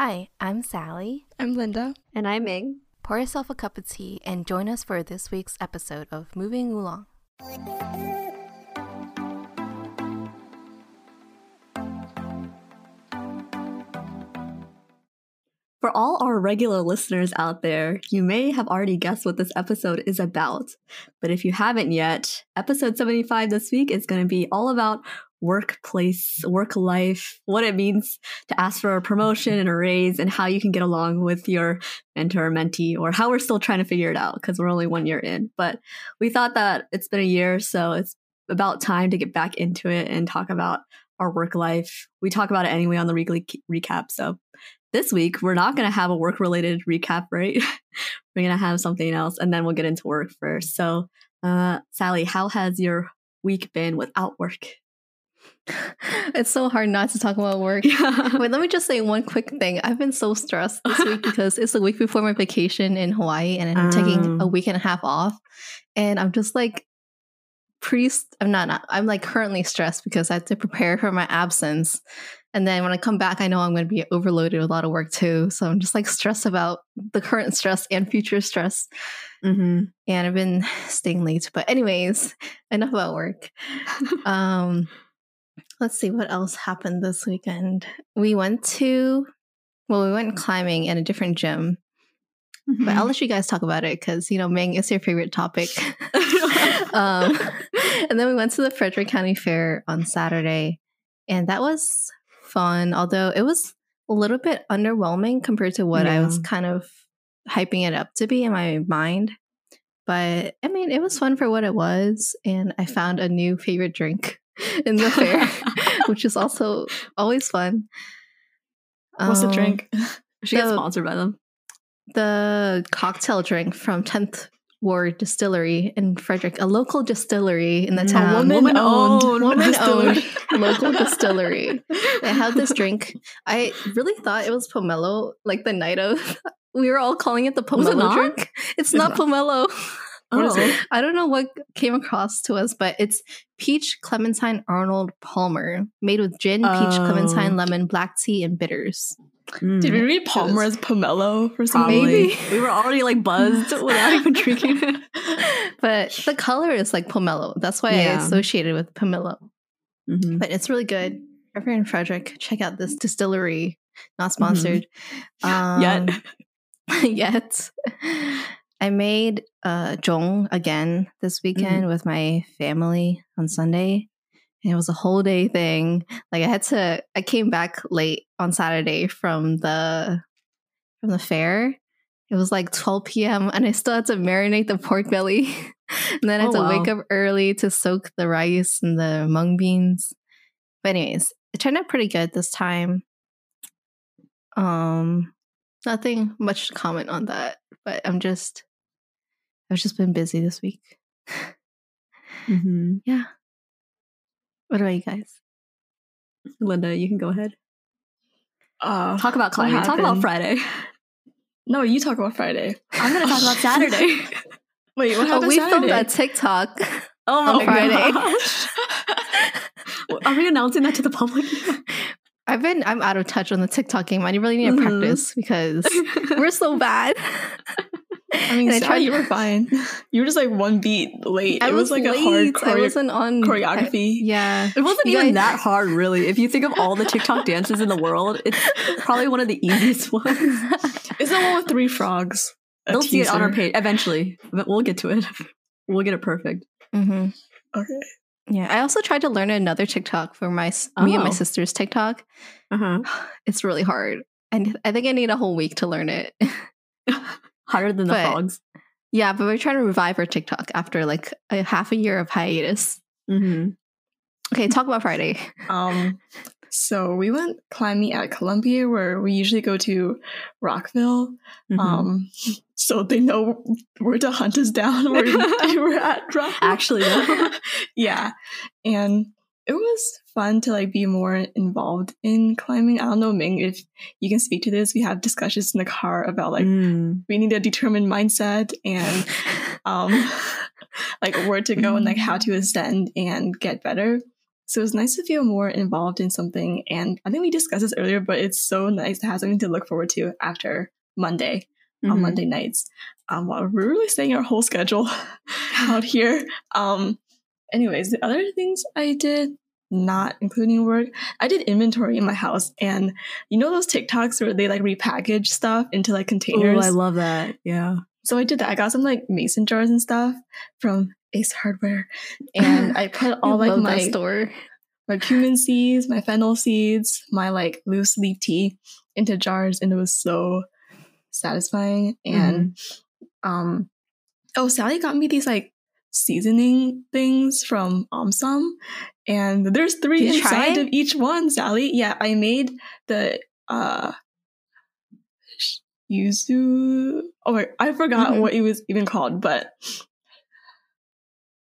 Hi, I'm Sally. I'm Linda. And I'm Ming. Pour yourself a cup of tea and join us for this week's episode of Moving Oolong. For all our regular listeners out there, you may have already guessed what this episode is about. But if you haven't yet, episode 75 this week is going to be all about workplace, work life, what it means to ask for a promotion and a raise, and how you can get along with your mentor or mentee, or how we're still trying to figure it out because we're only one year in. But we thought that it's been a year, so it's about time to get back into it and talk about our work life. We talk about it anyway on the weekly recap. So this week we're not going to have a work related recap, right? we're going to have something else and then we'll get into work first. So, uh, Sally, how has your week been without work? It's so hard not to talk about work. Yeah. Wait, let me just say one quick thing. I've been so stressed this week because it's the week before my vacation in Hawaii and I'm taking a Um. week and a half off. And I'm just like pre I'm not, not I'm like currently stressed because I have to prepare for my absence. And then when I come back, I know I'm going to be overloaded with a lot of work too. So I'm just like stressed about the current stress and future stress. hmm And I've been staying late. But anyways, enough about work. um let's see what else happened this weekend. We went to well we went climbing in a different gym but i'll let you guys talk about it because you know ming is your favorite topic. Um and then we went to the frederick county fair on saturday and that was fun although it was a little bit underwhelming compared to what i was kind of hyping it up to be in my mind but i mean it was fun for what it was and i found a new favorite drink in the fair which is also always fun What's the Um, drink? She should get sponsored by them. the cocktail drink from 10th Ward Distillery in Frederick, a local distillery in the Mm. town. Woman-owned woman owned local distillery. They had this drink. I really thought it was pomelo, like the night of. We were all calling it the Was it pomelo drink. It's, It's not, not. pomelo. What is Oh. it? I don't know what came across to us, but it's peach clementine Arnold Palmer, made with gin, peach Oh. clementine, lemon, black tea, and bitters. Mm. Did we read Palmer as pomelo for some Maybe. we were already like buzzed without even drinking it. But the color is like pomelo. That's why I Yeah. associated with pomelo. Mhm. But it's really good. If you're in Frederick, check out this distillery. Not sponsored. Um, Yet. yet. I made uh jong again this weekend with my family on Sunday. And it was a whole day thing. Like I had to I came back late on Saturday from the from the fair. It was like 12 p.m. and I still had to marinate the pork belly. and then I had Oh, to wake up early to soak the rice and the mung beans. But anyways, it turned out pretty good this time. Um nothing much to comment on that, but I'm just I've just been busy this week. Mhm. Yeah. What about you guys? Linda, you can go ahead. Uh, Talk about what climbing. Talk about? Friday. No, you talk about Friday. I'm going to talk about Saturday. Wait, what Oh, happened we Saturday? filmed that TikTok. Oh On my Friday. gosh. Are we announcing that to the public? I've been I'm out of touch on the TikTok game. I really need to Mhm. practice because we're so bad. I mean, I Sarah, tried- you were fine. You were just like one beat late. I it was, like a hard late. I wasn't on choreography. I- yeah. It wasn't You even guys- that hard, really. If you think of all the TikTok dances in the world, it's probably one of the easiest ones. Is that one with three frogs? They'll see it on our page eventually. But We'll get to it. We'll get it perfect. hmm Okay. Yeah. I also tried to learn another TikTok for my s me and my Oh. sister's TikTok. Uh-huh. It's really hard. And I think I need a whole week to learn it. Harder than the But- frogs. yeah, but we're trying to revive our TikTok after like a half a year of hiatus. Mm-hmm. Okay, talk about Friday. Um, so we went climbing at Columbia, where we usually go to Rockville. Mm-hmm. Um, so they know where to hunt us down. We're, we're at Rockville. Actually, yeah, and it was fun to like be more involved in climbing. I don't know, Ming, if you can speak to this. We have discussions in the car about like Mm. we need a determined mindset and um like where to go and like how to ascend and get better. So it's nice to feel more involved in something. And I think we discussed this earlier, but it's so nice to have something to look forward to after Monday on Mhm. Monday nights. Um, while we're really staying our whole schedule out here. Um, anyways, the other things I did, not including work, I did inventory in my house, and you know those TikToks where they like repackage stuff into like containers? Oh. I love that. Yeah. so I did that. I got some like mason jars and stuff from Ace Hardware, and I put all I like my store. my cumin seeds, my fennel seeds, my like loose leaf tea into jars, and it was so satisfying. And um, oh, Sally got me these like seasoning things from Omsom, and there's three Did inside of each one. Sally, yeah, I made the uh yuzu. Oh my, I forgot Mhm. what it was even called, but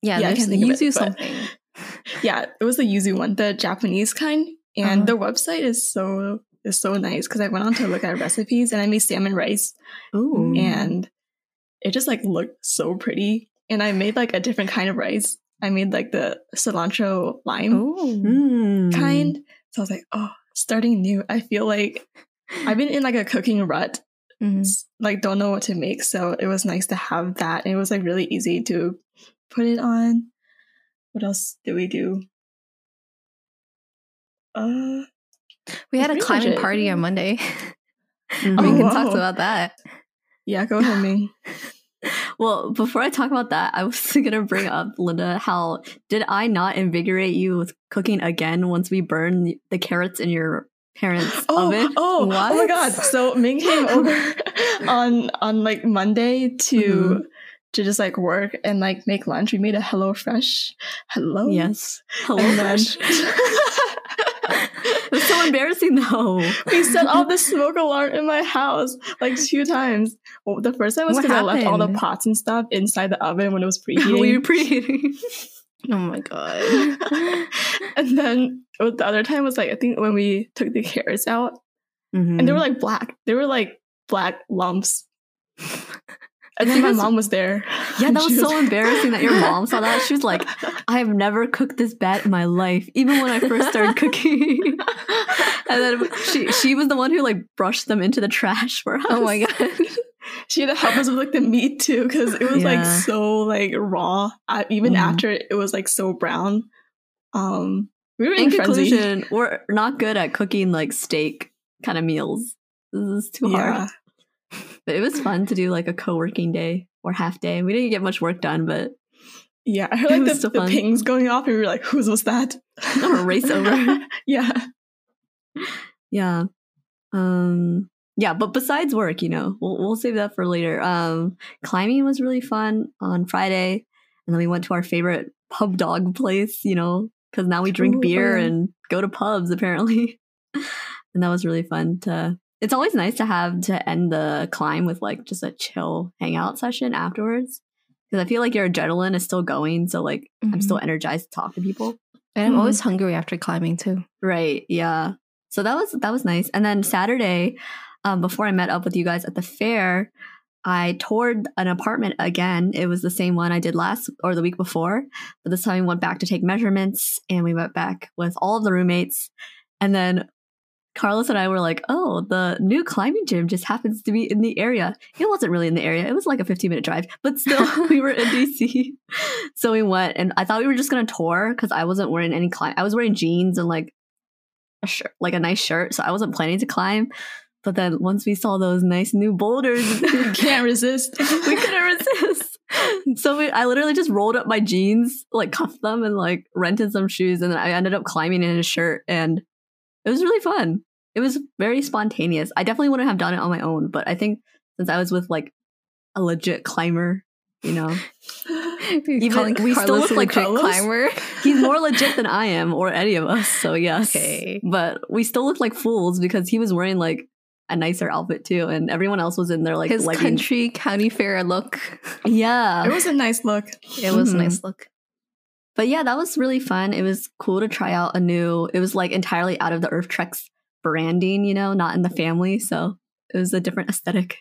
Yeah, Yeah, I there's think of it, yuzu something. yeah, it was the yuzu one, the Japanese kind, and Uh-huh. their website is so is so nice because I went on to look at recipes and I made salmon rice Ooh. and it just like looked so pretty. And I made like a different kind of rice. I made like the cilantro lime Oh, Mm. kind. So I was like, oh, starting new. I feel like I've been in like a cooking rut, Mhm. like don't know what to make. So it was nice to have that. And it was like really easy to put it on. What else did we do? Uh, we had a Pretty climbing it. party on Monday. Mhm. we Oh, can talk about that. yeah, go ahead, Ming. Well, before I talk about that, I was gonna bring up Linda. How did I not invigorate you with cooking again once we burned the carrots in your parents' Oh, oven? oh, oh my god! So Ming came over on on like Monday to Mhm. to just like work and like make lunch. We made a Hello Fresh. Hello. Yes. Hello. And then Fresh. It was so embarrassing though. we set off the smoke alarm in my house like two times. Well, the first time was because I left all the pots and stuff inside the oven when it was preheating. we were preheating. Oh my god. and then the other time was like I think when we took the carrots out Mm-hmm. and they were like black. They were like black lumps. And then my mom was there. yeah, that she was so embarrassing that your mom saw that. She was like, I have never cooked this bad in my life, even when I first started cooking. and then she she was the one who like brushed them into the trash for us. Oh my god. she had to help us with like the meat too because it was like so like raw. I, even Mhm. after it was like so brown. Um, we were in, In frenzy. conclusion, we're not good at cooking like steak kind of meals. This is too Yeah, hard. But it was fun to do like a co-working day or half day. We didn't get much work done, but yeah. I heard like the, the pings going off, and we were like, "Whose was that?" A race over. yeah. yeah. Um yeah, but besides work, you know, we'll we'll save that for later. Um climbing was really fun on Friday, and then we went to our favorite pub dog place, you know, cuz now we drink Ooh, beer and go to pubs apparently. and that was really fun to It's always nice to have to end the climb with like just a chill hangout session afterwards. Cuz I feel like your adrenaline is still going, so like I'm still energized to talk to people. And I'm Mhm. always hungry after climbing too. Right. Yeah. So that was that was nice. And then Saturday, um, before I met up with you guys at the fair, I toured an apartment again. It was the same one I did last or the week before, but this time we went back to take measurements and we went back with all of the roommates. And then Carlos and I were like, oh, the new climbing gym just happens to be in the area. It wasn't really in the area. It was like a 15 minute drive, but still, we were in DC. So we went and I thought we were just going to tour because I wasn't wearing any climb. I was wearing jeans and like a shirt, like a nice shirt. So I wasn't planning to climb. But then once we saw those nice new boulders, You can't resist. we couldn't resist. So we, I literally just rolled up my jeans, like cuffed them, and like rented some shoes, and then I ended up climbing in a shirt, and it was really fun. It was very spontaneous. I definitely wouldn't have done it on my own, but I think since I was with like a legit climber, you know, Even we still look like legit climber. he's more legit than I am or any of us. So yes, Okay. but we still looked like fools because he was wearing like a nicer outfit too, and everyone else was in their like His leggings. country county fair look. Yeah, It was a nice look. It was Mhm. a nice look. But yeah, that was really fun. It was cool to try out a new. It was like entirely out of the Earth Treks branding, you know, not in the family. So it was a different aesthetic.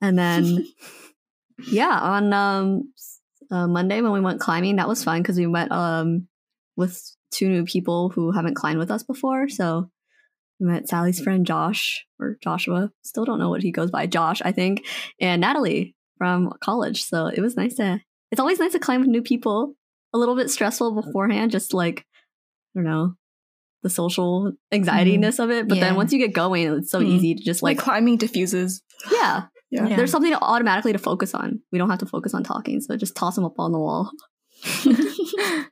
And then, yeah, on um uh, Monday when we went climbing, that was fun because we went um with two new people who haven't climbed with us before. So we met Sally's friend Josh or Joshua. Still don't know what he goes by. Josh, I think, and Natalie from college. So it was nice to. It's always nice to climb with new people. A little bit stressful beforehand, just like I don't know the social anxietyness of it. But Yeah. then once you get going, it's so Mhm. easy to just Like like, climbing diffuses. yeah, Yeah. Yeah. there's something automatically to focus on. We don't have to focus on talking, so just toss them up on the wall.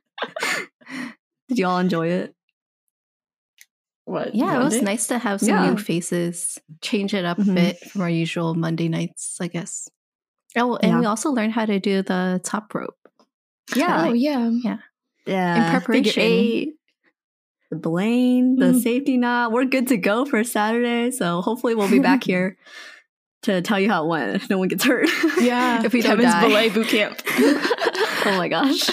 Did you all enjoy it? What? Yeah, it was nice to have some Yeah. new faces, change it up Mhm. a bit from our usual Monday nights, I guess. Oh, and Yeah. we also learned how to do the top rope. Yeah, Oh yeah. yeah. Yeah. In preparation. Eight, the Blaine, the Mhm. safety knot. We're good to go for Saturday. So hopefully we'll be back here to tell you how it went. If no one gets hurt. Yeah. If we don't Kevin's die. belay boot camp. oh my gosh.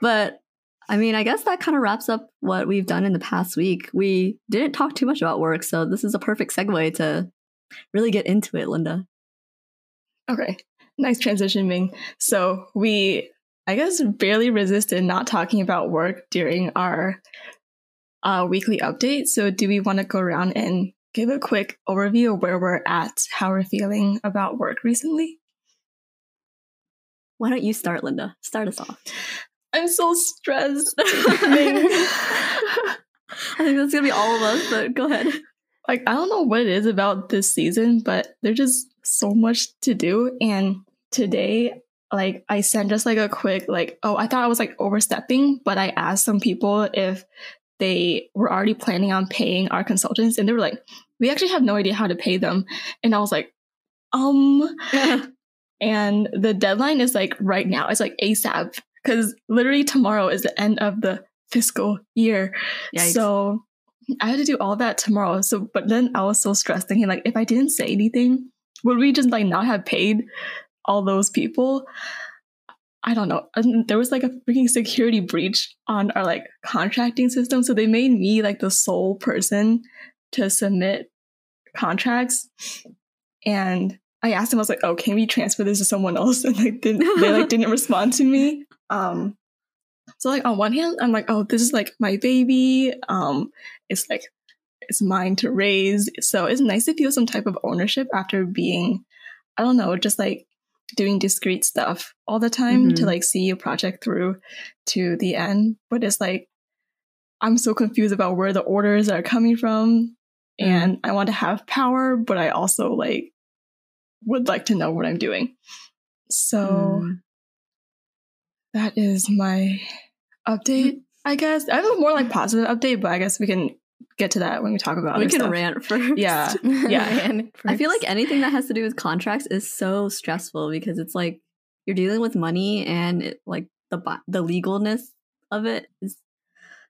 but I mean, I guess that kind of wraps up what we've done in the past week. We didn't talk too much about work, so this is a perfect segue to really get into it, Linda. Okay. Nice transition, Ming. So we, I guess, barely resisted not talking about work during our uh, weekly update. So do we want to go around and give a quick overview of where we're at, how we're feeling about work recently? Why don't you start, Linda? Start us off. I'm so stressed. I think that's gonna be all of us, but go ahead. like I don't know what it is about this season, but there's just so much to do. And today, like I sent just like a quick like, oh, I thought I was like overstepping, but I asked some people if they were already planning on paying our consultants, and they were like, we actually have no idea how to pay them. And I was like, um, and the deadline is like right now. It's like ASAP because literally tomorrow is the end of the fiscal year. Yikes. So I had to do all that tomorrow. So, but then I was so stressed thinking like, if I didn't say anything, would we just like not have paid all those people? I don't know. There was like a freaking security breach on our like contracting system. So they made me like the sole person to submit contracts. And I asked them, I was like, oh, can we transfer this to someone else? And like didn't they like didn't respond to me. Um so like on one hand, I'm like, oh, this is like my baby. Um, it's like it's mine to raise. So it's nice to feel some type of ownership after being, I don't know, just like doing discrete stuff all the time to Mhm. like see a project through to the end. But it's like I'm so confused about where the orders are coming from. And I want to have power, but I also like would like to know what I'm doing. So Mm. that is my update, I guess. I have a more like positive update, but I guess we can get to that when we talk about it we can stuff. rant first. Yeah. Yeah. And I feel like anything that has to do with contracts is so stressful because it's like you're dealing with money and it, like the the legalness of it is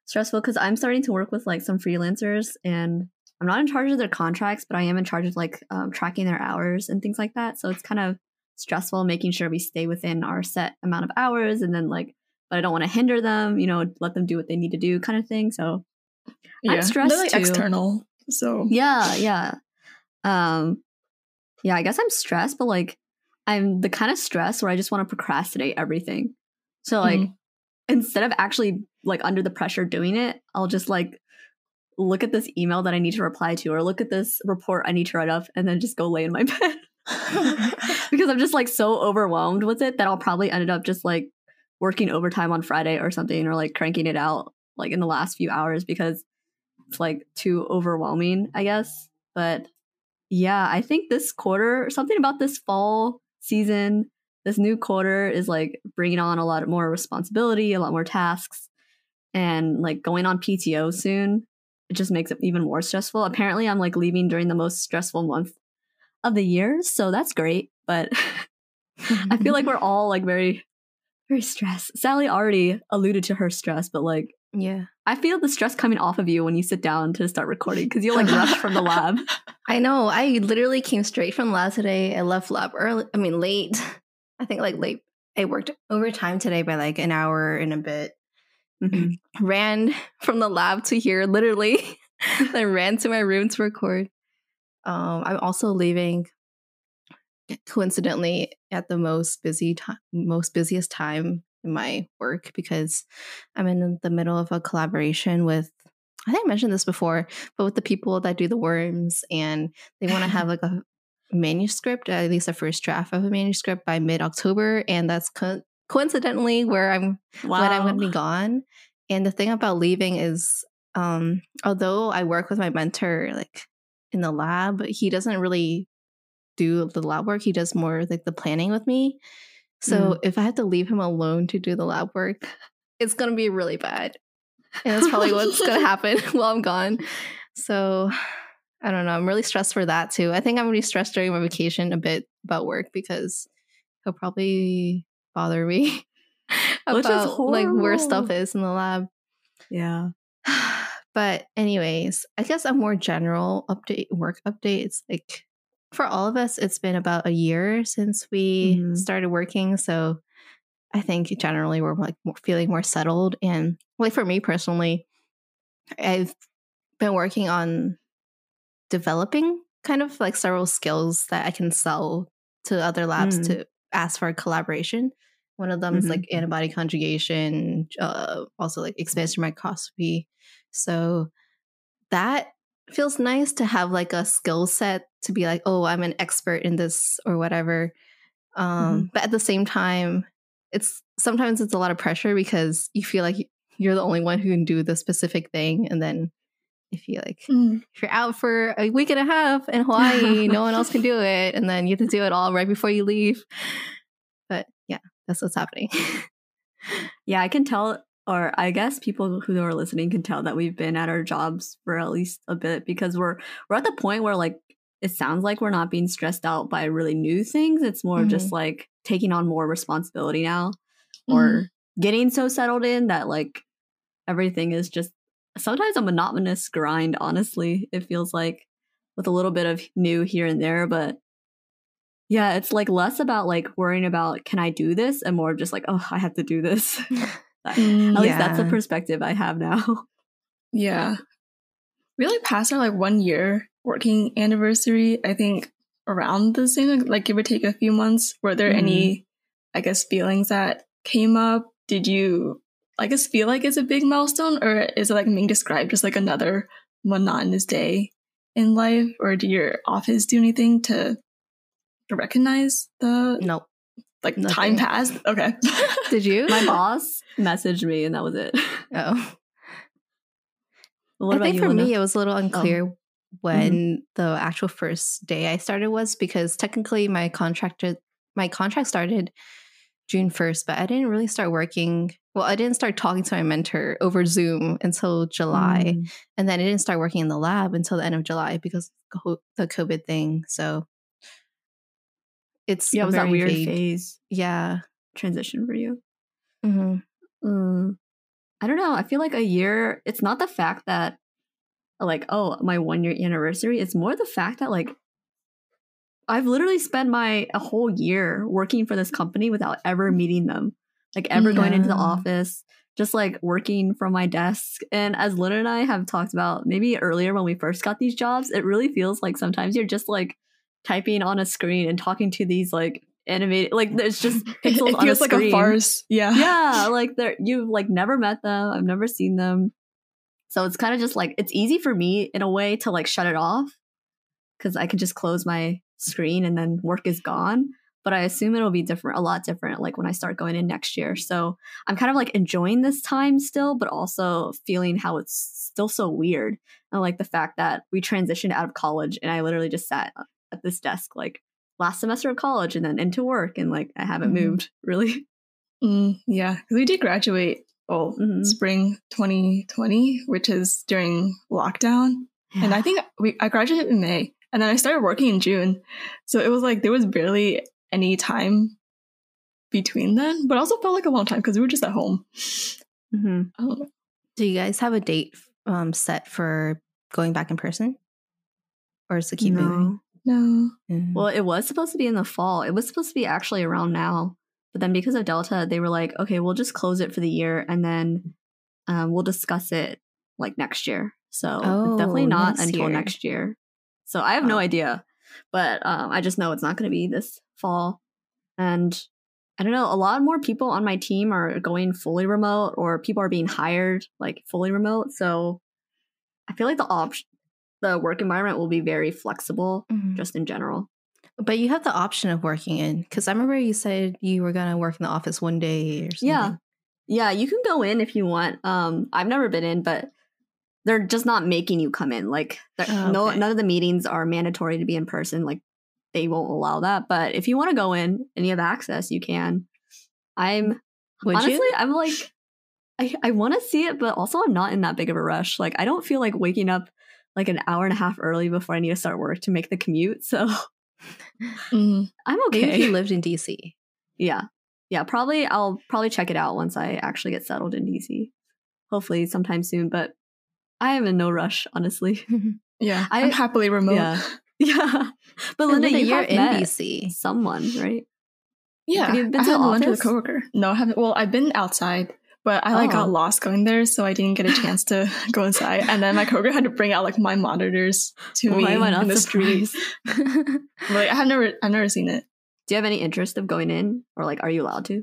stressful because I'm starting to work with like some freelancers and I'm not in charge of their contracts, but I am in charge of like um, tracking their hours and things like that. So it's kind of stressful making sure we stay within our set amount of hours and then like, but I don't want to hinder them, you know, let them do what they need to do kind of thing. So I'm stressed They're like too. external. So yeah yeah um yeah i guess i'm stressed but like i'm the kind of stress where i just want to procrastinate everything so like Mhm. instead of actually like under the pressure doing it i'll just like look at this email that i need to reply to or look at this report i need to write up and then just go lay in my bed because i'm just like so overwhelmed with it that i'll probably end up just like working overtime on friday or something or like cranking it out like in the last few hours because it's like too overwhelming, I guess. But yeah, I think this quarter, something about this fall season, this new quarter is like bringing on a lot more responsibility, a lot more tasks, and like going on PTO soon. It just makes it even more stressful. Apparently, I'm like leaving during the most stressful month of the year, so that's great. But I feel like we're all like very, very stressed. Sally already alluded to her stress, but like yeah. I feel the stress coming off of you when you sit down to start recording because you'll like rush from the lab. I know. I literally came straight from lab today. I left lab early. I mean, late. I think like late. I worked overtime today by like an hour and a bit. Mhm. Ran from the lab to here, literally. then ran to my room to record. Um, I'm also leaving coincidentally at the most busy time, most busiest time in my work because I'm in the middle of a collaboration with I think I mentioned this before, but with the people that do the worms and they want to have like a manuscript, at least a first draft of a manuscript by mid October. And that's co- coincidentally where I'm Wow. when I'm going to be gone. And the thing about leaving is, um, although I work with my mentor like in the lab, he doesn't really do the lab work. He does more like the planning with me. So mm. if I have to leave him alone to do the lab work, it's going to be really bad. And that's probably what's going to happen while I'm gone. So I don't know. I'm really stressed for that too. I think I'm going to be stressed during my vacation a bit about work because he'll probably bother me Which is about like where stuff is in the lab. Yeah. but anyways, I guess a more general update work updates like for all of us it's been about a year since we Mhm. started working, so I think generally we're like feeling more settled and like for me personally I've been working on developing kind of like several skills that I can sell to other labs Mm. to ask for a collaboration. One of them is Mhm. like antibody conjugation, uh, also like expansion microscopy. So that feels nice to have like a skill set to be like, oh, I'm an expert in this or whatever. Um, But at the same time, it's sometimes it's a lot of pressure because you feel like you're the only one who can do the specific thing, and then if you like Mm. if you're out for a week and a half in Hawaii, no one else can do it, and then you have to do it all right before you leave. But yeah, that's what's happening. Yeah, I can tell, or I guess people who are listening can tell that we've been at our jobs for at least a bit because we're we're at the point where like it sounds like we're not being stressed out by really new things. It's more just mm-hmm. like taking on more responsibility now, or mm-hmm. getting so settled in that like everything is just sometimes a monotonous grind. Honestly, it feels like with a little bit of new here and there, but yeah, it's like less about like worrying about can I do this and more of just like oh I have to do this. Mm, At least that's the perspective I have now. Yeah. We like passed our like one year working anniversary, I think around the same, like give or take a few months. Were there Mhm. any, I guess, feelings that came up? Did you, I guess, feel like it's a big milestone or is it like being described as like another monotonous day in life? Or did your office do anything to, to recognize the nope. Like nothing. time passed? Okay. Did you? My boss messaged me and that was it. Oh. What I about think you? for Luna? me, it was a little unclear when the actual first day I started was because technically my contracted my contract started June first, but I didn't really start working. Well, I didn't start talking to my mentor over Zoom until July, Mm. and then I didn't start working in the lab until the end of July because the COVID thing. So it's Yeah, it was that weird vague. phase Yeah. transition for you. hmm Mm. I don't know. I feel like a year, it's not the fact that, like, oh, my one year anniversary. It's more the fact that, like, I've literally spent my a whole year working for this company without ever meeting them, like, ever going into the office, just like working from my desk. And as Luna and I have talked about maybe earlier when we first got these jobs, it really feels like sometimes you're just like typing on a screen and talking to these like animated, like, there's just pixels it on a feels like a farce. Yeah. yeah like they're you've like never met them i've never seen them so it's kind of just like it's easy for me in a way to like shut it off because i can just close my screen and then work is gone but i assume it'll be different a lot different like when i start going in next year so i'm kind of like enjoying this time still but also feeling how it's still so weird and like the fact that we transitioned out of college and i literally just sat at this desk like last semester of college and then into work and like i haven't Mhm. moved really Mm, yeah, 'cause we did graduate. Oh, Mhm. spring 2020, which is during lockdown, and I think we I graduated in May, and then I started working in June. So it was like there was barely any time between then, but also felt like a long time because we were just at home. hmm I don't know. Do you guys have a date um, set for going back in person, or is it keep moving? No. Mm. Well, it was supposed to be in the fall. It was supposed to be actually around now. But then because of Delta, they were like, okay, we'll just close it for the year and then um, we'll discuss it like next year. So Oh, definitely not next until year. next year. So I have no idea. But um, I just know it's not going to be this fall. And I don't know, a lot more people on my team are going fully remote or people are being hired like fully remote. So I feel like the option the work environment will be very flexible Mhm. just in general. But you have the option of working in because I remember you said you were gonna work in the office one day or something. Yeah. Yeah, you can go in if you want. Um I've never been in, but they're just not making you come in. Like Oh, no okay. none of the meetings are mandatory to be in person. Like they won't allow that. But if you want to go in and you have access, you can. I'm Would honestly you? I'm like I, I want to see it, but also I'm not in that big of a rush. Like I don't feel like waking up like an hour and a half early before I need to start work to make the commute. So Mhm. I'm Maybe if okay. you lived in DC. Yeah. Yeah, probably I'll probably check it out once I actually get settled in DC. Hopefully sometime soon, but I am in no rush, honestly. Yeah, I- I, am happily remote. Yeah. Yeah. But Linda, Linda, you you're have in DC. someone, right? Yeah, Have you been I to had the lunch with a coworker. No, I haven't. Well, I've been outside, but I like Oh. got lost going there, so I didn't get a chance to go inside. And then my coworker had to bring out like my monitors to me I not in the street. surprised? But, like, I have never, I've never seen it. Do you have any interest of going in? Or like are you allowed to?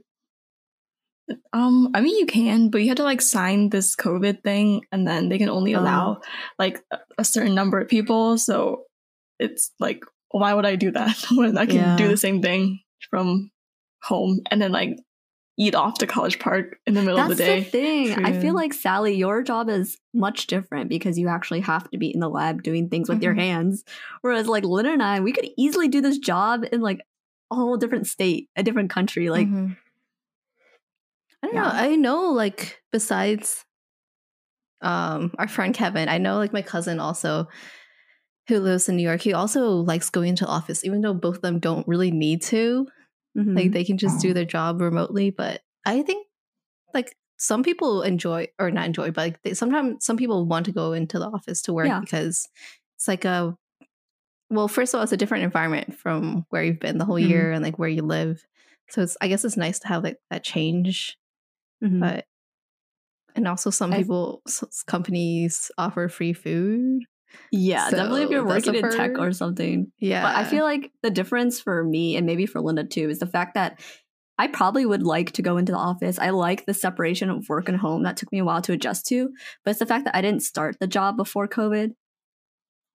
Um, I mean, you can, but you have to like sign this COVID thing, and then they can only Oh. allow like a, a certain number of people. So it's like, why would I do that when I can Yeah. do the same thing from home and then like eat off the college park in the middle That's of the day? The thing. I feel like Sally, your job is much different because you actually have to be in the lab doing things with your Mhm. hands. Whereas like Lynn and I, we could easily do this job in like a whole different state, a different country. Like Mhm. I don't know. Yeah. I know, like, besides um our friend Kevin, I know like my cousin also who lives in New York, he also likes going to office, even though both of them don't really need to. Mhm. Like they can just do their job remotely. But I think like some people enjoy or not enjoy, but like they, sometimes some people want to go into the office to work Yeah. because it's like a well, first of all, it's a different environment from where you've been the whole Mhm. year and like where you live. So it's I guess it's nice to have like that change Mhm. but and also some people companies offer free food yeah, definitely if you're working in tech or something. yeah But I feel like the difference for me and maybe for Linda too is the fact that I probably would like to go into the office. I like the separation of work and home. That took me a while to adjust to. But it's the fact that I didn't start the job before COVID.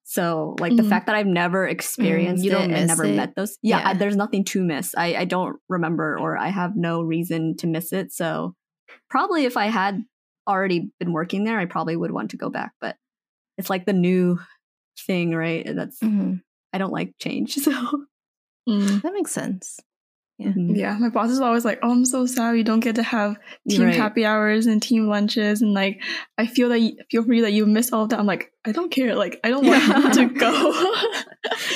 So, like the Mhm. fact that I've never experienced you it and never it? met those. Yeah, I, Yeah. there's nothing to miss. I, I don't remember or I have no reason to miss it. So, probably if I had already been working there, I probably would want to go back. But it's like the new thing, right? And That's Mhm. I don't like change. So, Mm. that makes sense mhm. Yeah, my boss is always like, "Oh, I'm so sad we don't get to have team Right. happy hours and team lunches." And like, I feel that you, feel for you that you miss all of that. I'm like, I don't care. Like, I don't Yeah. want to go.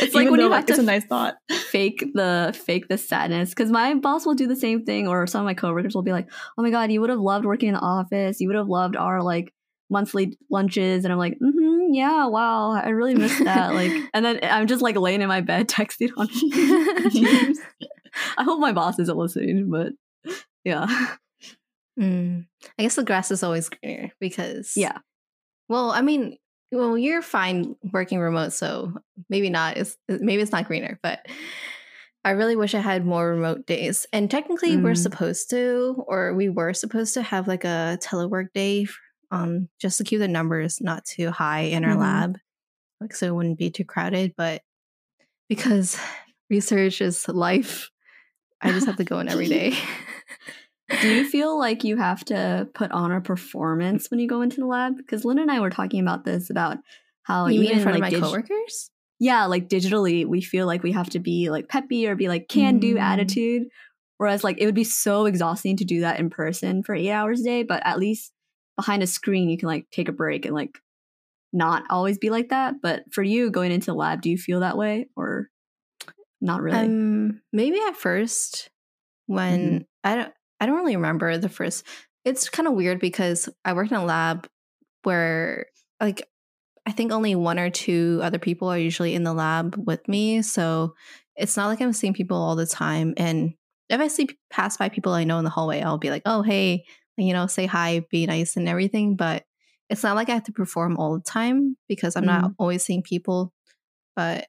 It's like when though, you have it's to a nice thought. fake the fake the sadness because my boss will do the same thing or some of my coworkers will be like oh my god you would have loved working in the office you would have loved our like monthly lunches and i'm like mm-hmm yeah wow i really missed that like and then i'm just like laying in my bed texting on Teams. i hope my boss isn't listening but yeah Mm. i guess the grass is always greener because yeah well i mean well you're fine working remote so maybe not it's maybe it's not greener but i really wish i had more remote days and technically we're Mm. supposed to or we were supposed to have like a telework day um just to keep the numbers not too high in our Mhm. lab like so it wouldn't be too crowded but because research is life i just have to go in every day do you feel like you have to put on a performance when you go into the lab because lynn and i were talking about this about how you mean in front like of my dig- coworkers yeah, like digitally, we feel like we have to be like peppy or be like can do Mm. attitude. Whereas, like, it would be so exhausting to do that in person for eight hours a day, but at least behind a screen, you can like take a break and like not always be like that. But for you going into the lab, do you feel that way or not really? Um, maybe at first when Mm-hmm. I don't, I don't really remember the first. It's kind of weird because I worked in a lab where, like, I think only one or two other people are usually in the lab with me, so it's not like I'm seeing people all the time. And if I see pass by people I know in the hallway, I'll be like, "Oh, hey," you know, say hi, be nice, and everything. But it's not like I have to perform all the time because I'm not Mhm. always seeing people. But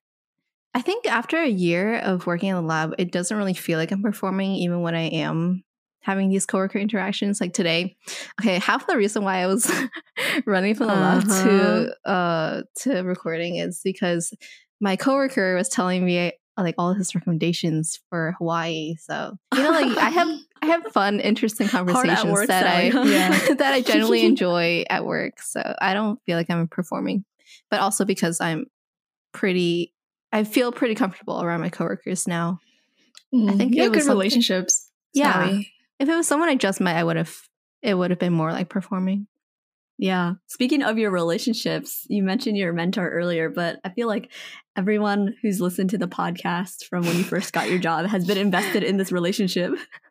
I think after a year of working in the lab, it doesn't really feel like I'm performing, even when I am having these coworker interactions. Like today, okay, half the reason why I was running from the lab to uh to recording is because my coworker was telling me like all his recommendations for Hawaii. So you know, like I have I have fun, interesting conversations work, that I yeah that I generally enjoy at work. So I don't feel like I'm performing, but also because I'm pretty. I feel pretty comfortable around my coworkers now. Mm, think you it have was good relationships. Yeah. Sally. If it was someone I just met, I would have. It would have been more like performing. Yeah. Speaking of your relationships, you mentioned your mentor earlier, but I feel like everyone who's listened to the podcast from when you first got your job has been invested in this relationship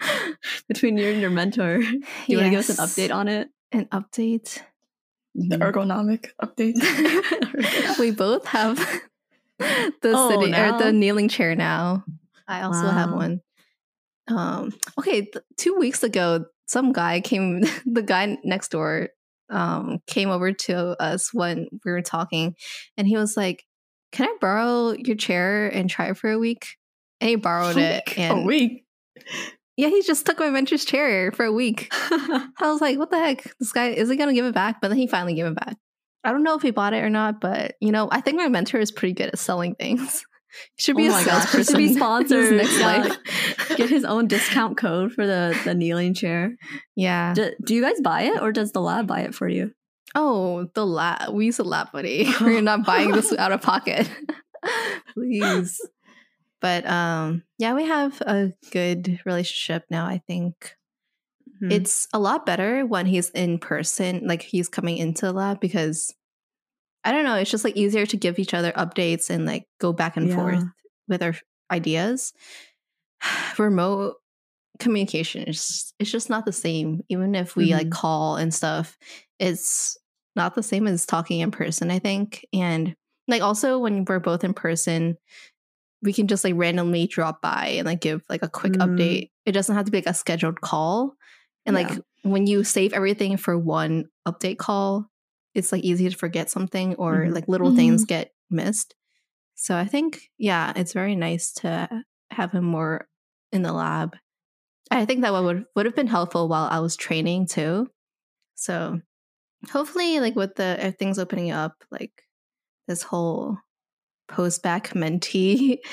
between you and your mentor. Do you want to give us an update on it? An update. The ergonomic update. we both have the Oh, sitting now? or the kneeling chair now. I also have one. Um. Okay. Th- two weeks ago, some guy came. The guy next door um came over to us when we were talking, and he was like, "Can I borrow your chair and try it for a week?" And he borrowed it. And a week. Yeah, he just took my mentor's chair for a week. I was like, what the heck? This guy is he gonna give it back? But then he finally gave it back. I don't know if he bought it or not, but you know, I think my mentor is pretty good at selling things. He should be Oh a salesperson. should be sponsored. next Yeah. life. Get his own discount code for the, the kneeling chair. yeah. Do, do you guys buy it or does the lab buy it for you? Oh, the lab. We use a lab buddy. We're not buying this out of pocket. Please. But um, yeah, we have a good relationship now. I think Hmm. it's a lot better when he's in person, like he's coming into the lab because I don't know, it's just like easier to give each other updates and like go back and Yeah. forth with our ideas. Remote communication is it's just not the same. Even if we like Mhm. call and stuff, it's not the same as talking in person, I think. And like also when we're both in person, we can just like randomly drop by and like give like a quick Mm. update. It doesn't have to be like a scheduled call. And Yeah. like when you save everything for one update call, it's like easy to forget something or Mhm. like little things get missed. So I think yeah, it's very nice to have him more in the lab. I think that would would have been helpful while I was training too. So hopefully like with the if things opening up like this whole post back mentee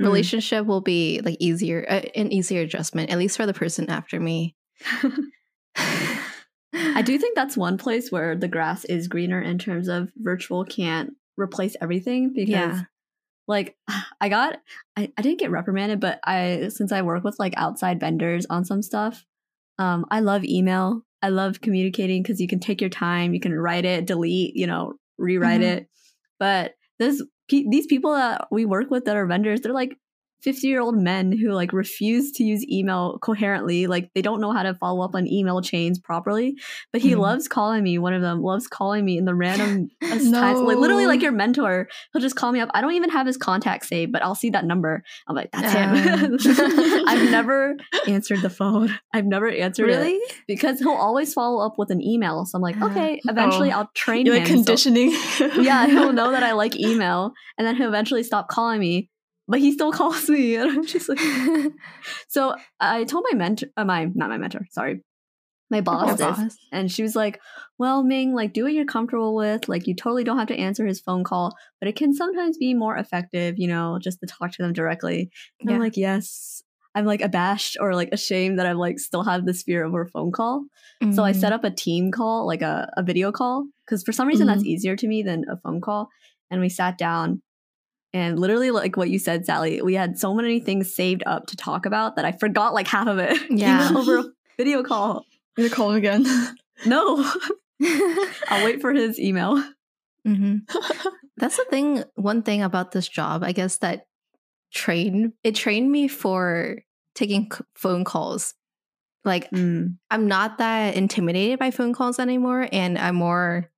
Mm. relationship will be like easier uh, an easier adjustment at least for the person after me I do think that's one place where the grass is greener in terms of virtual can't replace everything because Yeah. like I got I, I didn't get reprimanded, but I since I work with like outside vendors on some stuff, um, I love email. I love communicating because you can take your time, you can write it, delete, you know, rewrite Mhm. it. But this these people that we work with that are vendors, they're like 50 year old men who like refuse to use email coherently. Like they don't know how to follow up on email chains properly. But he Mhm. loves calling me. One of them loves calling me in the random times. Like literally like your mentor. He'll just call me up. I don't even have his contact saved, but I'll see that number. I'm like, that's him. Um. I've never answered the phone. I've never answered it really because he'll always follow up with an email. So I'm like, okay, eventually oh. I'll train You're him. like so- conditioning. yeah, he'll know that I like email, and then he'll eventually stop calling me. But he still calls me, and I'm just like. So I told my mentor, uh, my not my mentor, sorry, my boss, this, boss. and she was like, "Well, Ming, like, do what you're comfortable with. Like, you totally don't have to answer his phone call, but it can sometimes be more effective, you know, just to talk to them directly." And I'm like, "Yes." I'm like abashed or like ashamed that I like still have this fear over a phone call. So I set up a team call, like a, a video call, because for some reason that's easier to me than a phone call. And we sat down and literally, like what you said, Sally, we had so many things saved up to talk about that I forgot like half of it. Yeah. Over a video call. You're call him again. No, I'll wait for his email. hmm That's the thing. One thing about this job, I guess that trained it trained me for taking c- phone calls. Like Mm. I'm not that intimidated by phone calls anymore, and I'm more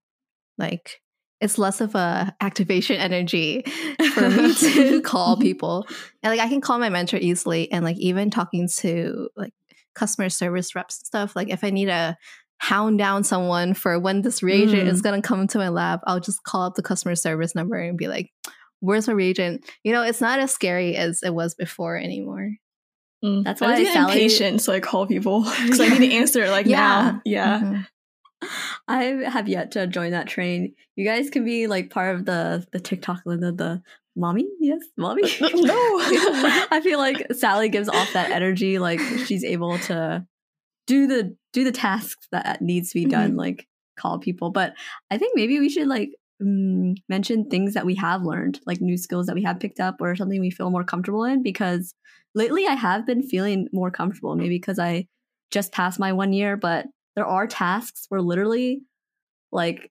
like it's less of a activation energy for me to call people. And like I can call my mentor easily, and like even talking to like customer service reps and stuff. Like if I need to hound down someone for when this reagent Mm. is gonna come to my lab, I'll just call up the customer service number and be like, where's my reagent? You know, it's not as scary as it was before anymore. Mm. That's why Sally- impatient to like call people because I need to answer like now. Yeah. Mhm. I have yet to join that train. You guys can be like part of the the TikTok the the mommy. Yes, mommy. No. I feel like Sally gives off that energy. Like she's able to do the do the tasks that needs to be done. Mhm. Like call people. But I think maybe we should like mm, mention things that we have learned, like new skills that we have picked up, or something we feel more comfortable in. Because lately, I have been feeling more comfortable. Maybe because I just passed my one year, but there are tasks where literally like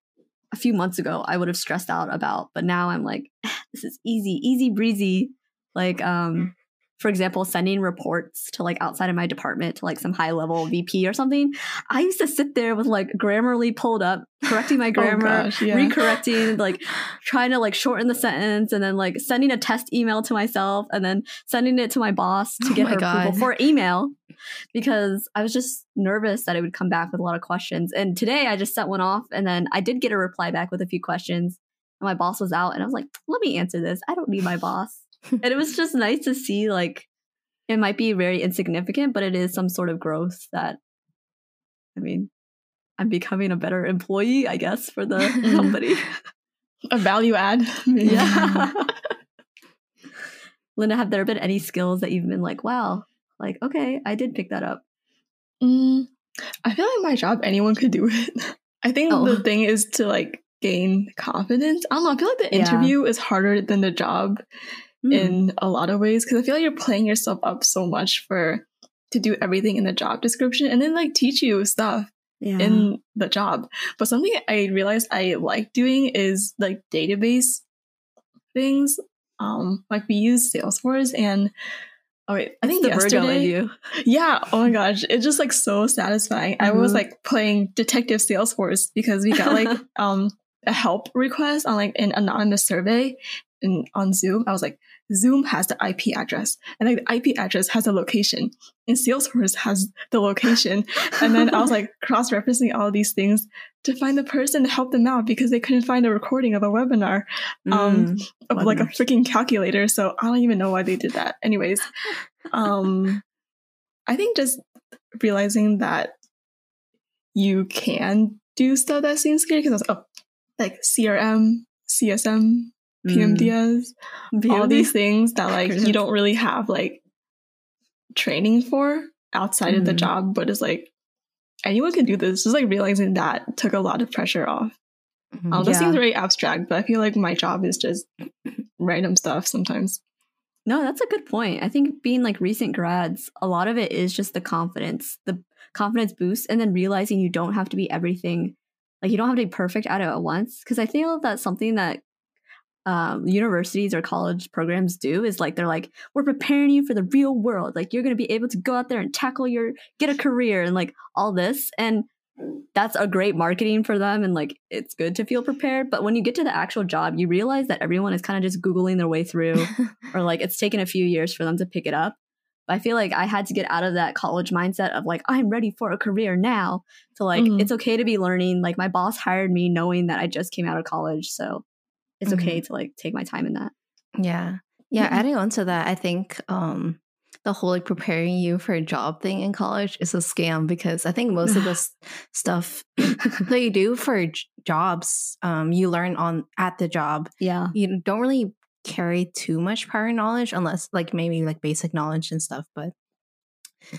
a few months ago I would have stressed out about, but now I'm like, this is easy, easy breezy. Like, um, for example, sending reports to like outside of my department to like some high level VP or something. I used to sit there with like Grammarly pulled up, correcting my oh, grammar, Oh gosh, yeah. recorrecting, like trying to like shorten the sentence, and then like sending a test email to myself, and then sending it to my boss to Oh get her approval for email because I was just nervous that it would come back with a lot of questions. And today I just sent one off, and then I did get a reply back with a few questions. And my boss was out, and I was like, "Let me answer this. I don't need my boss." And it was just nice to see like it might be very insignificant, but it is some sort of growth that. I mean, I'm becoming a better employee, I guess, for the company. A value add. yeah. Linda, have there been any skills that you've been like, wow, like, okay, I did pick that up? Mm, I feel like my job, anyone could do it. I think Oh. the thing is to like gain confidence. I don't know. I feel like the Yeah. interview is harder than the job Hmm. in a lot of ways because I feel like you're playing yourself up so much for to do everything in the job description and then like teach you stuff yeah. in the job. But something I realized I like doing is like database things. Um, like we use Salesforce and oh wait, I think the Virgo in yesterday. you. Yeah. Oh my gosh. It's just like so satisfying. I was Mhm. like playing Detective Salesforce because we got like um a help request on like an anonymous survey and on Zoom. I was like, Zoom has the IP address and like the IP address has a location and Salesforce has the location. And then I was like cross referencing all these things to find the person to help them out because they couldn't find a recording of a webinar um, Mm. of like a freaking calculator. So I don't even know why they did that. Anyways, um, I think just realizing that you can do stuff that seems scary because I was oh, like CRM, CSM, Mm. PMDS, all these things that like you don't really have like training for outside of the Mhm. job, but it's like anyone can do this. Just like realizing that took a lot of pressure off. Mhm. Um, That Yeah. seems very abstract, but I feel like my job is just random stuff sometimes. No, that's a good point. I think being like recent grads, a lot of it is just the confidence, the confidence boost, and then realizing you don't have to be everything. Like you don't have to be perfect at it at once. Because I feel that's something that um, universities or college programs do is like they're like we're preparing you for the real world. Like you're going to be able to go out there and tackle your get a career and like all this and that's a great marketing for them and like it's good to feel prepared but when you get to the actual job you realize that everyone is kind of just googling their way through or like it's taken a few years for them to pick it up. But I feel like I had to get out of that college mindset of like I'm ready for a career now to like Mhm. it's okay to be learning. Like my boss hired me knowing that I just came out of college, so it's okay to like take my time in that. Yeah. Yeah. Mhm. Adding on to that, I think um the whole like preparing you for a job thing in college is a scam because I think most of the stuff that you do for j- jobs, um, you learn on at the job. Yeah. You don't really carry too much prior knowledge unless like maybe like basic knowledge and stuff. But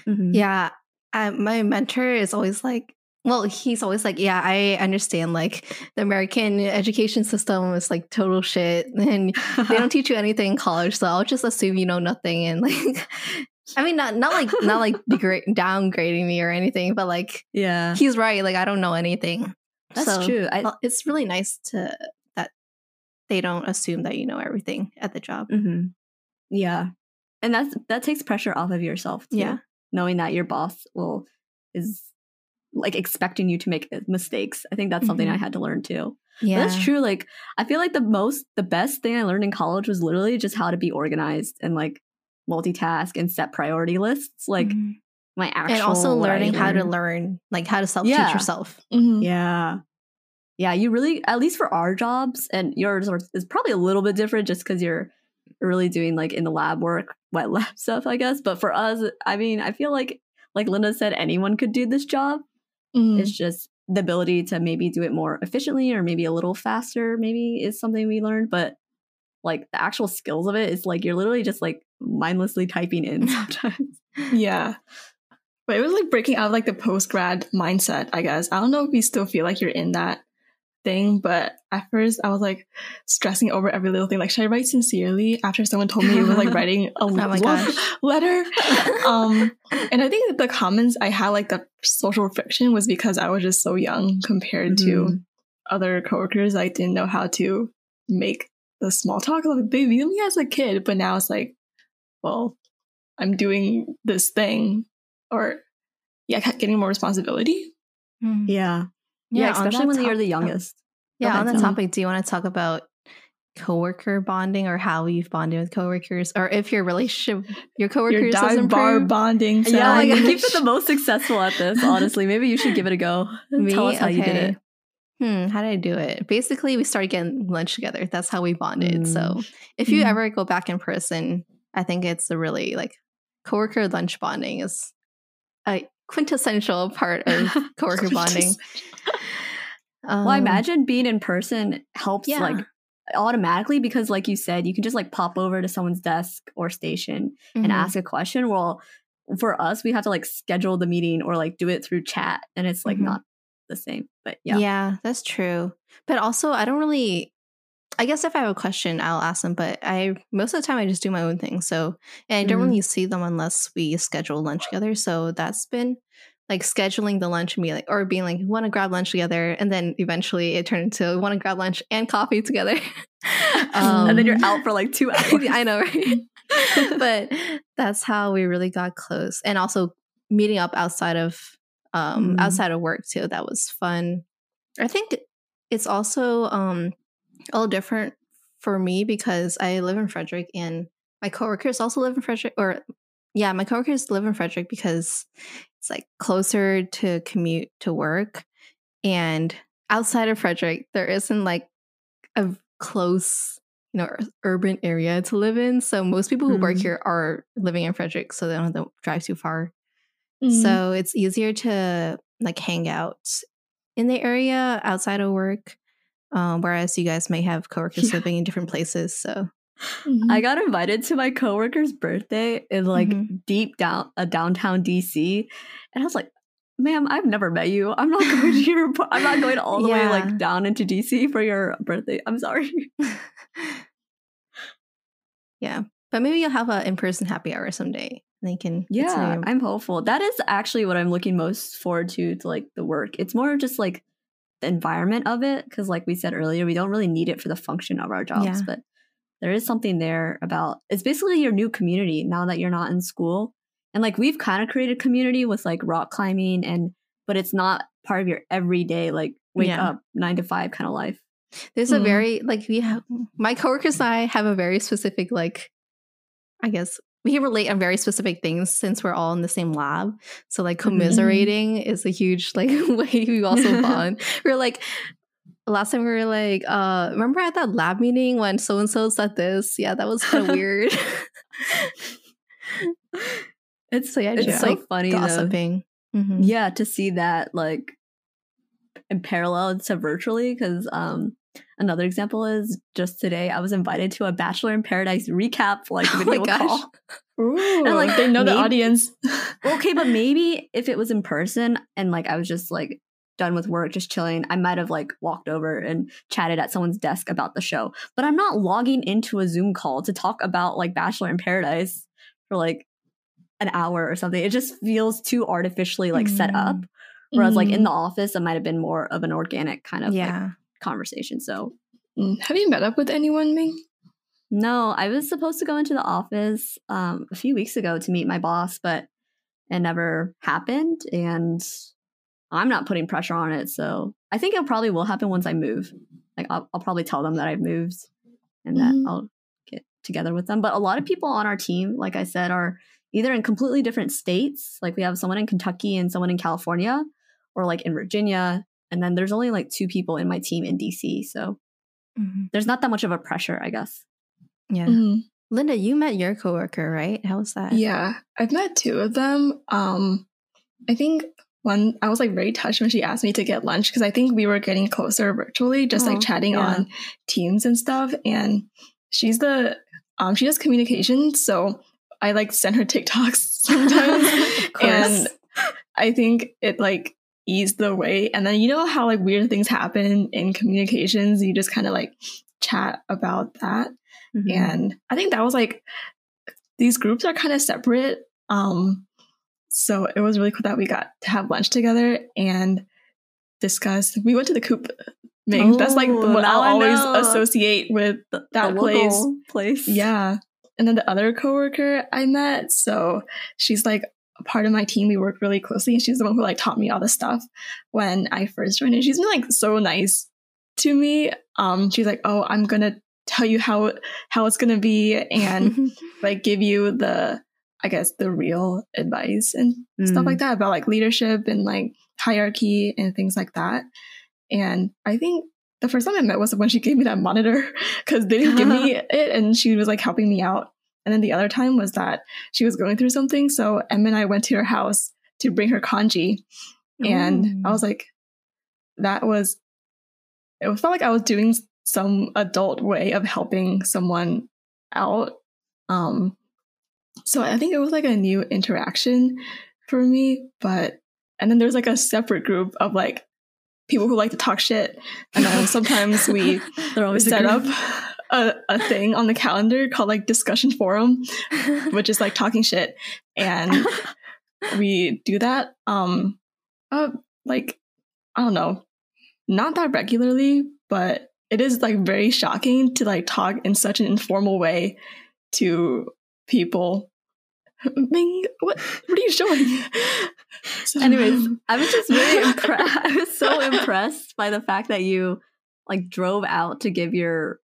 Mhm. yeah, I, my mentor is always like, well, he's always like, yeah, I understand like the American education system is like total shit and they don't teach you anything in college, so I'll just assume you know nothing and like I mean not not like not like degrade, downgrading me or anything, but like yeah. he's right, like I don't know anything. That's So, true. I, it's really nice to that they don't assume that you know everything at the job. mhm. Yeah. And that's that takes pressure off of yourself too. Yeah. Knowing that your boss will is like expecting you to make mistakes. I think that's something Mhm. I had to learn too. But Yeah. That's true. Like I feel like the most the best thing I learned in college was literally just how to be organized and like multitask and set priority lists. Like Mhm. my actual and also learning how to learn, like how to self teach Yeah. yourself. Mhm. Yeah. yeah, you really at least for our jobs and yours are, is probably a little bit different just because you're really doing like in the lab work, wet lab stuff, I guess. But for us, I mean, I feel like like Linda said, anyone could do this job. Mm. It's just the ability to maybe do it more efficiently or maybe a little faster. Maybe is something we learned, but like the actual skills of it is like you're literally just like mindlessly typing in sometimes. Yeah. But it was like breaking out of like the post grad mindset, I guess. I don't know if you still feel like you're in that thing, but at first I was like stressing over every little thing. Like, should I write sincerely after someone told me it was like writing a my gosh. letter? um, and I think the comments I had like the social friction was because I was just so young compared to Mhm. other coworkers. I didn't know how to make the small talk. Like, they view me as a kid, but now it's like, well, I'm doing this thing or yeah, getting more responsibility. Hmm. Yeah. Yeah, on especially when you're the youngest. Yeah, on that topic, do you want to talk about coworker bonding or how you've bonded with coworkers, or if your relationship, your Your coworkers has dive bar bonding. Yeah, like gosh. you've been the most successful at this, honestly. Maybe you should give it a go. Me? Tell us how you did it. Hmm, how did I do it? Basically, we started getting lunch together. That's how we bonded. Mm. So, if you Mm. ever go back in person, I think it's a really like coworker lunch bonding is a quintessential part of coworker bonding. Well, I Um, imagine being in person helps yeah. like automatically because like you said, you can just like pop over to someone's desk or station and mhm. ask a question. Well, for us, we have to like schedule the meeting or like do it through chat and it's like Mhm. not the same. But yeah. Yeah. that's true. But also, I don't really. I guess if I have a question, I'll ask them. But I most of the time I just do my own thing. So and I don't Mhm. really see them unless we schedule lunch together. So that's been like scheduling the lunch and be like, or being like, want to grab lunch together, and then eventually it turned into want to grab lunch and coffee together. and then you're Um, out for like two hours. I know, right? but that's how we really got close, and also meeting up outside of um Mm. outside of work too. That was fun. I think it's also um a little different for me because I live in Frederick and my coworkers also live in Frederick or yeah, my coworkers live in Frederick because it's like closer to commute to work and outside of Frederick there isn't like a close you know urban area to live in so most people who work Mhm. here are living in Frederick so they don't have to drive too far Mhm. so it's easier to like hang out in the area outside of work. Um, whereas you guys may have coworkers Yeah. living in different places. So Mhm. I got invited to my coworker's birthday in like Mhm. deep down a downtown DC, and I was like, "Ma'am, I've never met you. I'm not going to your. I'm not going all the way like down into DC for your birthday. I'm sorry." yeah, but maybe you'll have an in person happy hour someday. And they can get to know Yeah. I'm hopeful. That is actually what I'm looking most forward to to like the work. It's more just like the environment of it because like we said earlier, we don't really need it for the function of our jobs, Yeah. but there is something there about it's basically your new community now that you're not in school. And like we've kind of created community with like rock climbing and but it's not part of your everyday like wake Yeah. up 9 to 5 kind of life. There's a Mhm. very like we have my coworkers and I have a very specific like I guess we can relate on very specific things since we're all in the same lab. So like Mhm. commiserating is a huge like way we also bond. we're like last time we were like, uh remember at that lab meeting when so and so said this? Yeah, that was kind of weird. It's so yeah, it's just so like funny gossiping. Mhm. yeah to see that like in parallel to virtually because um another example is just today i was invited to a bachelor in paradise recap like Oh video call. Ooh, And, like like, they know the audience. okay but maybe if it was in person and like i was just like done with work just chilling i might have like walked over and chatted at someone's desk about the show. But i'm not logging into a zoom call to talk about like bachelor in paradise for like an hour or something. It just feels too artificially like set up. Mm. Whereas like in mm. the office, it might have been more of an organic kind of like, yeah. Conversation. So Mm. Have you met up with anyone, Ming? no, I was supposed to go into the office um, a few weeks ago to meet my boss, but it never happened. And I'm not putting pressure on it. So I think it probably will happen once I move. Like I'll, I'll probably tell them that I've moved and that Mhm. I'll get together with them. But a lot of people on our team, like I said, are either in completely different states. Like we have someone in Kentucky and someone in California, or like in Virginia And then there's only like two people in my team in DC. So Mhm. there's not that much of a pressure, I guess. Yeah. Mhm. Linda, you met your coworker, right? How was that? Yeah, I've met two of them. Um, I think one I was like very touched when she asked me to get lunch because I think we were getting closer virtually, just Aw, like chatting yeah. on Teams and stuff. And she's the um she does communications, so I like send her TikToks sometimes, and I think it like eased the way. And then you know how like weird things happen in communications, you just kind of like chat about that Mhm. and i think that was like these groups are kind of separate um so it was really cool that we got to have lunch together and discuss we went to the coop Ming. that's like Oh, what i'll always associate with that the place. place. yeah and then the other coworker i met so she's like part of my team we work really closely and she's the one who like taught me all the stuff when i first joined and she's been like so nice to me um she's like oh i'm gonna tell you how how it's gonna be and like give you the i guess the real advice and stuff Mm. like that about like leadership and like hierarchy and things like that and i think the first time i met was when she gave me that monitor because they didn't give me it and she was like helping me out and then the other time was that she was going through something so em and i went to her house to bring her congee. And i was like that was it felt like i was doing some adult way of helping someone out. Um so i think it was like a new interaction for me but and then there's like a separate group of like people who like to talk shit. And then sometimes we They're always set up. A, a thing on the calendar called like discussion forum which is like talking shit and we do that um uh like i don't know not that regularly but it is like very shocking to like talk in such an informal way to people Ming, what what are you showing So- Anyways, I was just really impressed. I was so impressed by the fact that you like drove out to give your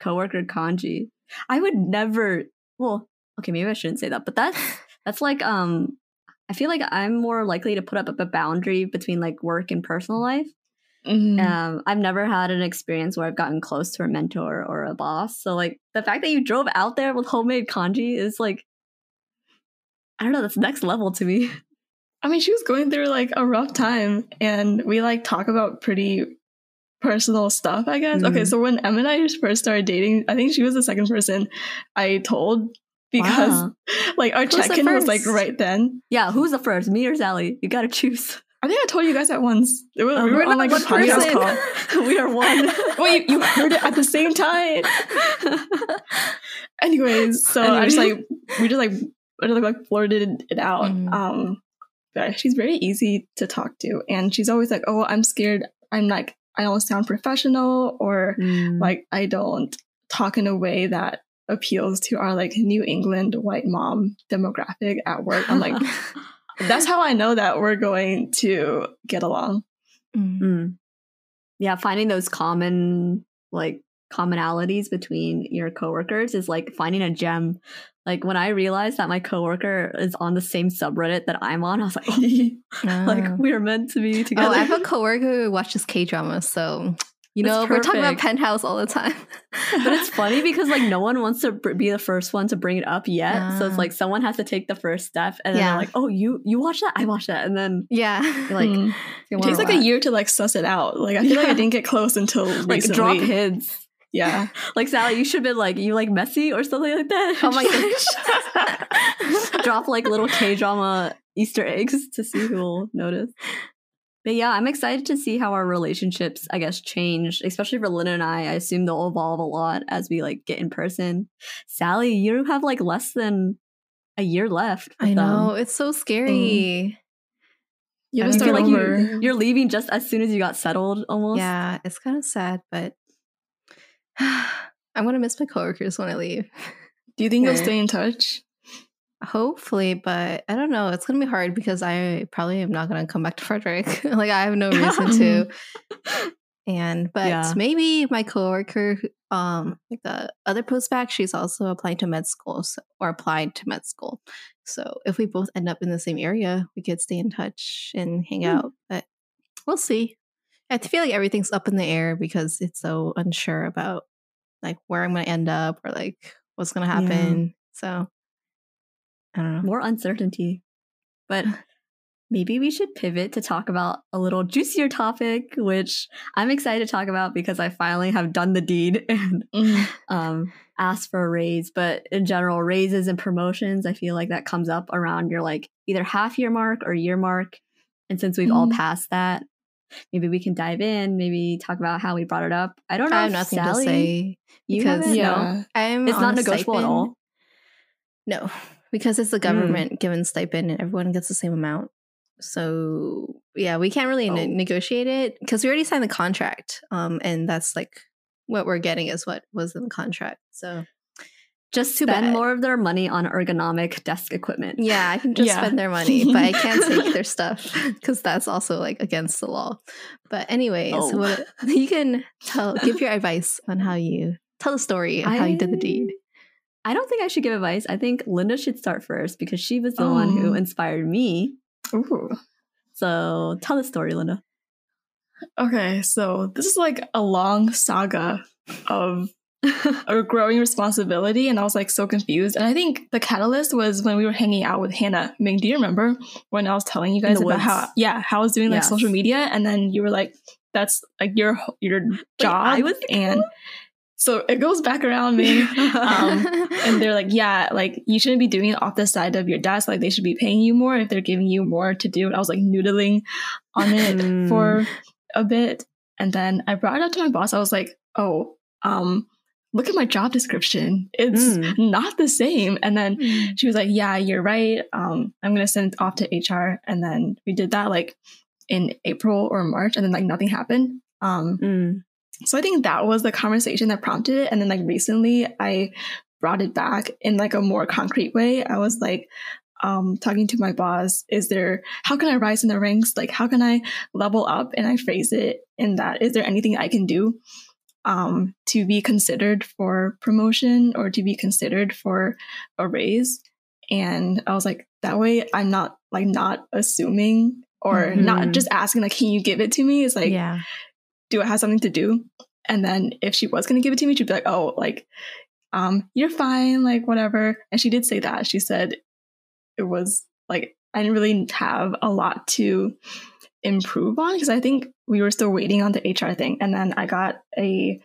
coworker congee. I would never. Well, okay, maybe I shouldn't say that, but that's that's like um. I feel like I'm more likely to put up a boundary between like work and personal life. Mhm. Um, I've never had an experience where I've gotten close to a mentor or a boss. So like the fact that you drove out there with homemade congee is like, I don't know, that's next level to me. I mean, she was going through like a rough time, and we like talk about pretty personal stuff, I guess. Okay, Mhm. so when Em and I first started dating, I think she was the second person I told because Wow. like our check in was like right then. Yeah, who's the first? Me or Sally? You gotta choose. I think I told you guys at once. It was, Oh, we were we're on like a podcast call. we are one. Wait, you heard it at the same time. Anyways, so I just like we just like we just, like flirted it out. Mm. Um, but she's very easy to talk to, and she's always like, "Oh, I'm scared. I'm like I don't sound professional, or Mm. like I don't talk in a way that appeals to our like New England white mom demographic at work." I'm like, that's how I know that we're going to get along. Mm. Mm. Yeah, finding those common like commonalities between your coworkers is like finding a gem. Like when I realized that my coworker is on the same subreddit that I'm on, I was like, oh, like we are meant to be Oh, together. I have a coworker who watches K dramas, so you know we're talking about. Penthouse all the time. but it's funny because like no one wants to be the first one to bring it up yet. So it's like someone has to take the first step, and then Yeah. they're like, "Oh, you you watch that? I watch that," and then yeah, like, Mm. It takes wanna like a year to like suss it out. Like I feel like I didn't get close until like recently. drop hints. Yeah. Like Sally, you should have been like, "You like messy" or something like that. Oh my gosh! drop like little K drama Easter eggs to see who will notice. But yeah, I'm excited to see how our relationships, I guess, change, especially for Lynn and I. I assume they'll evolve a lot as we like get in person. Sally, you have like less than a year left. I with them. know it's so scary. You I have to start like over. you, you're leaving just as soon as you got settled, almost. Yeah, it's kind of sad, but I'm gonna miss my coworkers when I leave. Do you think you'll stay in touch? Hopefully, but I don't know. It's gonna be hard because I probably am not gonna come back to Frederick. like I have no reason to. And but Yeah. maybe my coworker, um, like the other postbac, she's also applying to med school so, or applied to med school. So if we both end up in the same area, we could stay in touch and hang Hmm. out. But we'll see. I feel like everything's up in the air because it's so unsure about like where I'm going to end up or like what's going to happen. So I don't know. More uncertainty. But maybe we should pivot to talk about a little juicier topic, which I'm excited to talk about because I finally have done the deed and Mm. um, asked for a raise. But in general, raises and promotions, I feel like that comes up around your like either half year mark or year mark. And since we've all Mhm. passed that, maybe we can dive in, maybe talk about how we brought it up. I don't know. I have if nothing Sally, to say. You because- haven't? No. Yeah. I'm It's not a negotiable at all. No, because it's the Mm. government given stipend and everyone gets the same amount. So yeah, we can't really ne- Oh. negotiate it because we already signed the contract. Um, and that's like what we're getting is what was in the contract. So Just to spend That- more of their money on ergonomic desk equipment. yeah, I can just Yeah. spend their money, but I can't take their stuff because that's also like against the law. But anyways, Oh. what, you can tell, give your advice on how you tell the story of how you did the deed. I don't think I should give advice. I think Linda should start first because she was the one who Oh. inspired me. Ooh. So tell the story, Linda. Okay, so this is like a long saga of a growing responsibility, and I was like so confused. And I think the catalyst was when we were hanging out with Hannah. Ming, do you remember when I was telling you guys about how yeah how I was doing like Yes. social media, and then you were like, "That's like your your job," I was and so it goes back around me. Um, and they're like, yeah, like you shouldn't be doing it off the side of your desk. Like they should be paying you more if they're giving you more to do. And I was like noodling on it Mm. for a bit. And then I brought it up to my boss. I was like, oh, um, look at my job description. It's Mm. not the same. And then she was like, yeah, you're right. Um, I'm going to send it off to HR. And then we did that like in April or March. And then like nothing happened. Um, Mm. so I think that was the conversation that prompted it. And then like recently I brought it back in like a more concrete way. I was like, um, talking to my boss, is there, how can I rise in the ranks? Like, how can I level up? And I phrase it in that, is there anything I can do, um, to be considered for promotion or to be considered for a raise? And I was like, that way I'm not like not assuming or not Mhm. just asking like, can you give it to me? It's like, yeah. do I have something to do? And then if she was going to give it to me, she'd be like, oh, like, um, you're fine, like, whatever. And she did say that. She said it was like, I didn't really have a lot to improve on because I think we were still waiting on the HR thing. And then I got a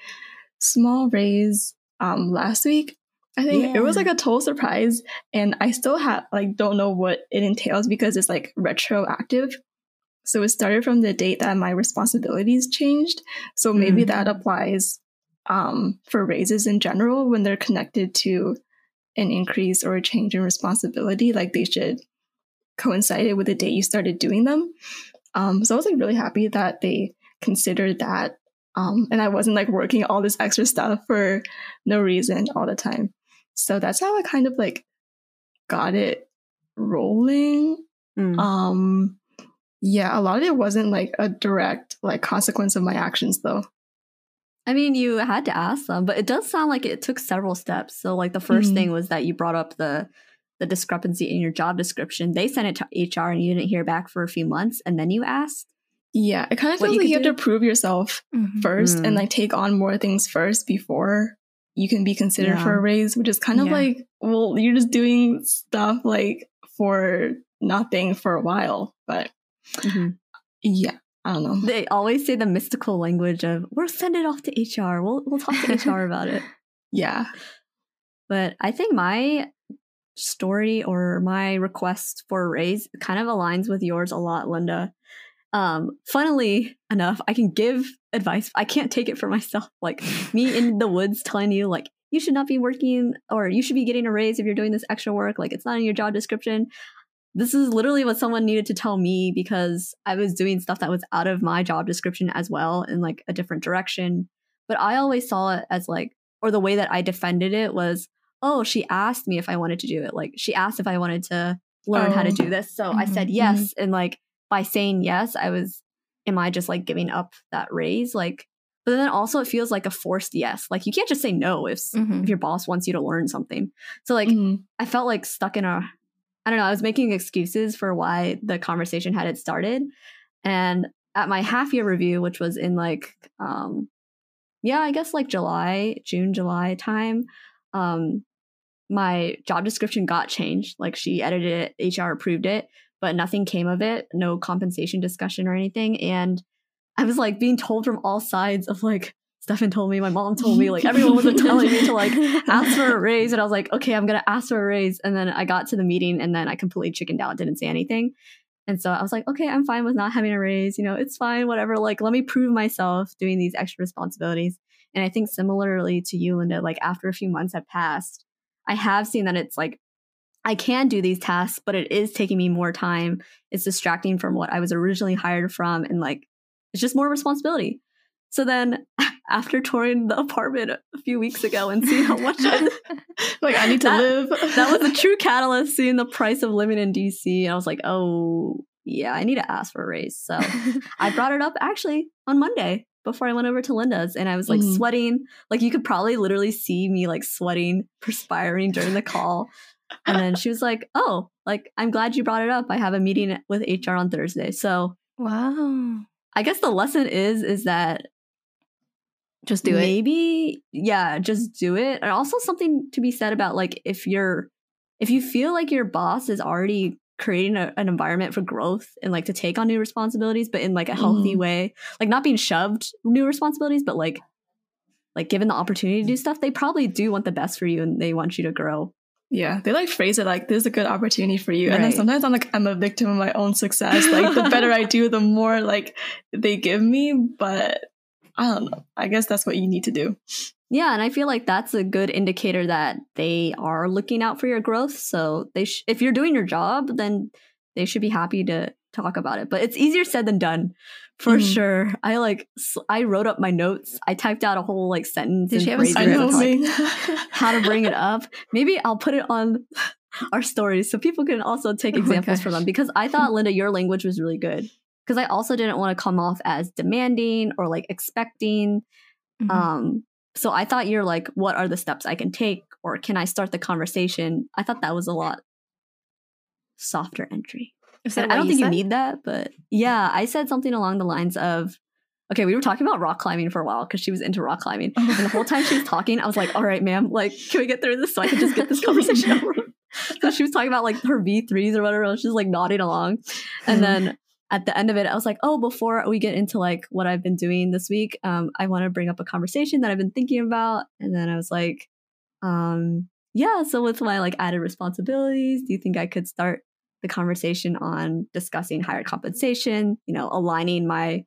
small raise um, last week. I think it was like a total surprise. And I still have, like, don't know what it entails because it's like retroactive. So it started from the date that my responsibilities changed. So maybe Mm. that applies um, for raises in general when they're connected to an increase or a change in responsibility. Like they should coincide with the date you started doing them. Um, so I was like really happy that they considered that. Um, and I wasn't like working all this extra stuff for no reason all the time. So that's how I kind of like got it rolling. Mm. Um, yeah, a lot of it wasn't like a direct like consequence of my actions though. I mean, you had to ask them, but it does sound like it took several steps. So, like the 1st Mhm. thing was that you brought up the the discrepancy in your job description. They sent it to HR, and you didn't hear back for a few months, and then you asked. Yeah, it kind of feels you like could you have to prove yourself Mhm. first Mm. and like take on more things first before you can be considered Yeah. for a raise, which is kind of Yeah. like, well, you're just doing stuff like for nothing for a while. But yeah, I don't know. They always say the mystical language of "we'll send it off to HR. We'll we'll talk to HR about it." Yeah. But I think my story or my request for a raise kind of aligns with yours a lot, Linda. Um, funnily enough, I can give advice. I can't take it for myself. Like me in the woods telling you, like, you should not be working or you should be getting a raise if you're doing this extra work. Like, it's not in your job description. This is literally what someone needed to tell me because I was doing stuff that was out of my job description as well in like a different direction. But I always saw it as like, or the way that I defended it was, oh, she asked me if I wanted to do it. Like she asked if I wanted to learn how to Oh. do this. So I said Mhm, yes. And like by saying yes, I was, am I just like giving up that raise? Like, but then also it feels like a forced yes. Like you can't just say no if, Mhm. if your boss wants you to learn something. So like Mhm. I felt like stuck in a, I don't know, I was making excuses for why the conversation had it started. And at my half year review, which was in like, um, yeah, I guess like July, June, July time, um, my job description got changed. Like she edited it, HR approved it, but nothing came of it, no compensation discussion or anything. And I was like being told from all sides of like, Stefan told me, my mom told me, like everyone was telling me to like ask for a raise. And I was like, okay, I'm gonna ask for a raise. And then I got to the meeting and then I completely chickened out, didn't say anything. And so I was like, okay, I'm fine with not having a raise. You know, it's fine, whatever. Like, let me prove myself doing these extra responsibilities. And I think similarly to you, Linda, like after a few months have passed, I have seen that it's like I can do these tasks, but it is taking me more time. It's distracting from what I was originally hired from. And like, it's just more responsibility. So then after touring the apartment a few weeks ago and seeing how much I, like I need to that, live. that was a true catalyst seeing the price of living in DC. And I was like, oh yeah, I need to ask for a raise. So I brought it up actually on Monday before I went over to Linda's and I was like Mhm. sweating. Like you could probably literally see me like sweating, perspiring during the call. And then she was like, Oh, like I'm glad you brought it up. I have a meeting with HR on Thursday. So Wow. I guess the lesson is is that Just do it. maybe yeah, just do it. And also something to be said about like if you're if you feel like your boss is already creating a, an environment for growth and like to take on new responsibilities, but in like a healthy Mhm. way, like not being shoved new responsibilities, but like like given the opportunity to do stuff, they probably do want the best for you and they want you to grow. Yeah, they like phrase it like this is a good opportunity for you. And then sometimes I'm like I'm a victim of my own success. Like the better I do, the more like they give me. But I don't know. I guess that's what you need to do. Yeah, and I feel like that's a good indicator that they are looking out for your growth. So they, sh- if you're doing your job, then they should be happy to talk about it. But it's easier said than done, for Mhm. sure. I like, I wrote up my notes. I typed out a whole like sentence. Did she have a phrases I script? know of, like, how to bring it up. Maybe I'll put it on our stories so people can also take Oh examples from them. Because I thought Linda, your language was really good. Because I also didn't want to come off as demanding or like expecting. Mhm. Um, so I thought you're like, what are the steps I can take, or can I start the conversation? I thought that was a lot softer entry. I don't think said? you need that, but yeah, I said something along the lines of, okay, we were talking about rock climbing for a while because she was into rock climbing, and the whole time she was talking, I was like, all right, ma'am, like, can we get through this so I can just get this conversation over? with?" So she was talking about like her V threes or whatever. Was like nodding along, and then at the end of it, I was like, oh, before we get into like what I've been doing this week, um, I want to bring up a conversation that I've been thinking about. And then I was like, um, yeah, so with my like added responsibilities, do you think I could start the conversation on discussing higher compensation, you know, aligning my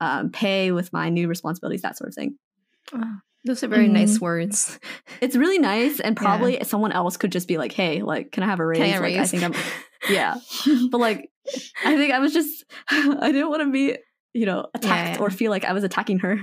um, pay with my new responsibilities, that sort of thing? Wow. Those are very Mhm. nice words. It's really nice. And probably someone else could just be like, hey, like, can I have a raise? I Like, I think I'm, yeah. but like i think i was just i didn't want to be you know attacked Yeah. or feel like i was attacking her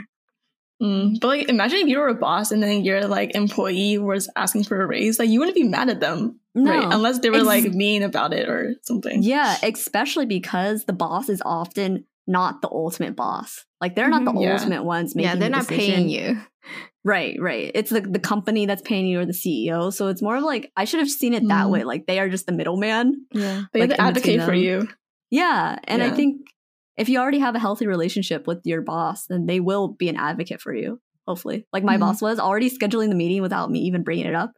Mm, but like, imagine if you were a boss and then your like employee was asking for a raise, like you wouldn't be mad at them, no right? Unless they were Ex- like mean about it or something. yeah especially because the boss is often not the ultimate boss like they're not the Mhm. Yeah. ultimate ones making yeah, they're the not decision. paying you. Right right it's the, the company that's paying you or the ceo so it's more of like i should have seen it that Mhm. way like they are just the middleman Yeah. They like, to in between advocate for you. yeah and i think if you already have a healthy relationship with your boss then they will be an advocate for you hopefully like my Mhm. boss was already scheduling the meeting without me even bringing it up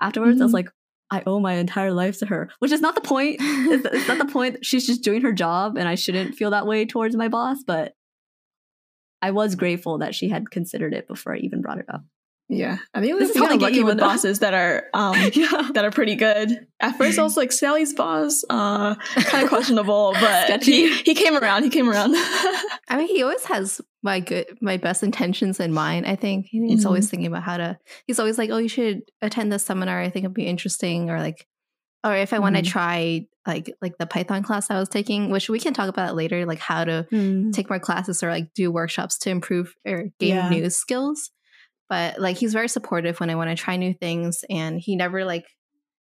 afterwards i was Mhm. like i owe my entire life to her which is not the point it's, it's not the point she's just doing her job and i shouldn't feel that way towards my boss but i was grateful that she had considered it before i even brought it up Yeah, I think This this is is how they get lucky you, with bosses that are um yeah that are pretty good. At first, I was like Sally's boss, uh, kind of questionable, but he he came around. He came around. I mean, he always has my good, my best intentions in mind. I think he's Mhm. always thinking about how to. He's always like, "Oh, you should attend this seminar. I think it'd be interesting." Or like, or if I want to try like like the Python class I was taking, which we can talk about later, like how to Mm. take more classes or like do workshops to improve or gain Yeah. new skills. But like he's very supportive when I want to try new things, and he never like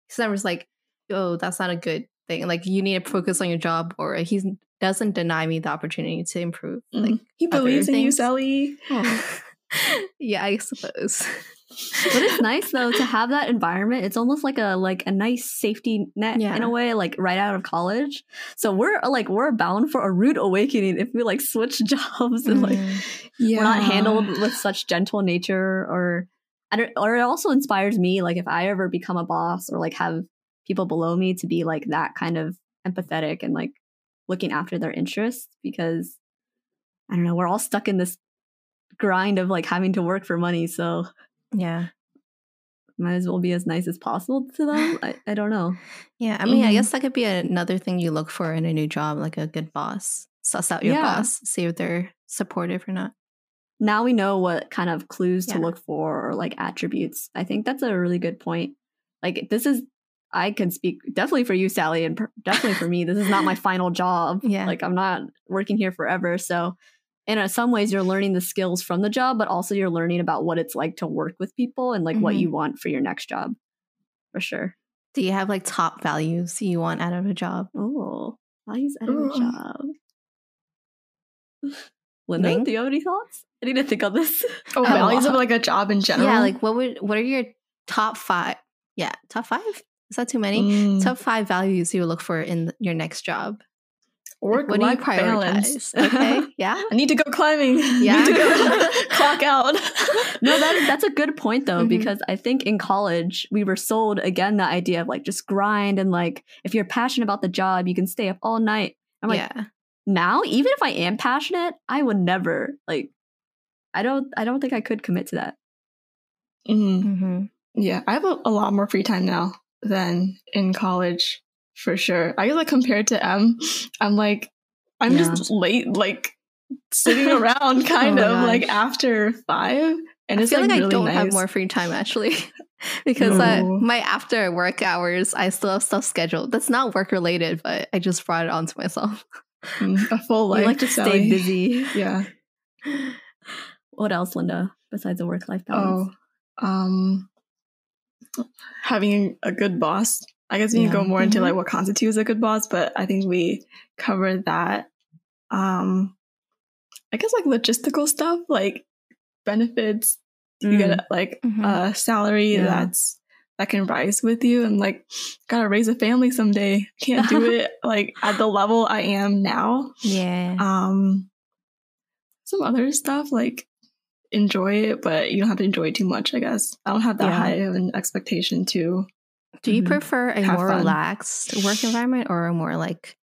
he's never like, "Oh, that's not a good thing." Like you need to focus on your job, or he doesn't deny me the opportunity to improve. Like he believes in you. Sally. yeah, I suppose. But it's nice though to have that environment. It's almost like a like a nice safety net Yeah. in a way, like right out of college. So we're like we're bound for a rude awakening if we like switch jobs and like Mm. Yeah. we're not handled with such gentle nature or I don't, or it also inspires me like if I ever become a boss or like have people below me to be like that kind of empathetic and like looking after their interests because I don't know, we're all stuck in this grind of like having to work for money, so Yeah. might as well be as nice as possible to them. I, I don't know. Yeah. I mean, I Mhm. guess that could be another thing you look for in a new job, like a good boss. Suss out your Yeah. boss, see if they're supportive or not. Now we know what kind of clues to look for or like attributes. I think that's a really good point. Like this is I can speak definitely for you, Sally, and per- definitely for me. This is not my final job. Yeah. Like I'm not working here forever. So in uh, some ways you're learning the skills from the job, but also you're learning about what it's like to work with people and like what Mhm. you want for your next job. For sure. Do you have like top values you want out of a job? Oh, values out of a job. Linda, Ming? do you have any thoughts? I need to think on this. Oh, Oh, values of like a job in general. Yeah, like what would what are your top five? Yeah, top five? Is that too many? Mm. Top five values you would look for in your next job. Work what do you life balance. Okay, yeah. I need to go climbing. Yeah. need to go clock out. no, that that's a good point though, Mhm. because I think in college we were sold again the idea of like just grind and like if you're passionate about the job, you can stay up all night. I'm like, yeah. now, even if I am passionate, I would never like I don't I don't think I could commit to that. Mhm. hmm Yeah, I have a, a lot more free time now than in college for sure. I guess like compared to M, I'm like I'm Yeah. just late, like sitting around kind Oh of like after five, and I it's feel like, like, really I don't nice. have more free time actually. because uh, No. my after work hours, I still have stuff scheduled. That's not work related, but I just brought it onto myself. Mm, a full life. like to stay busy. Yeah. What else, Linda, besides a work life balance? Oh, um, having a good boss. I guess we can go more into Mhm. like what constitutes a good boss, but I think we covered that. Um, I guess like logistical stuff, like benefits. You get like Mhm. a salary Yeah. that's that can rise with you, and like gotta raise a family someday. Can't do it like at the level I am now. Yeah. Um, some other stuff like enjoy it, but you don't have to enjoy it too much. I guess I don't have that Yeah. high of an expectation to. Do you Mhm. prefer a Have more fun. relaxed work environment or a more like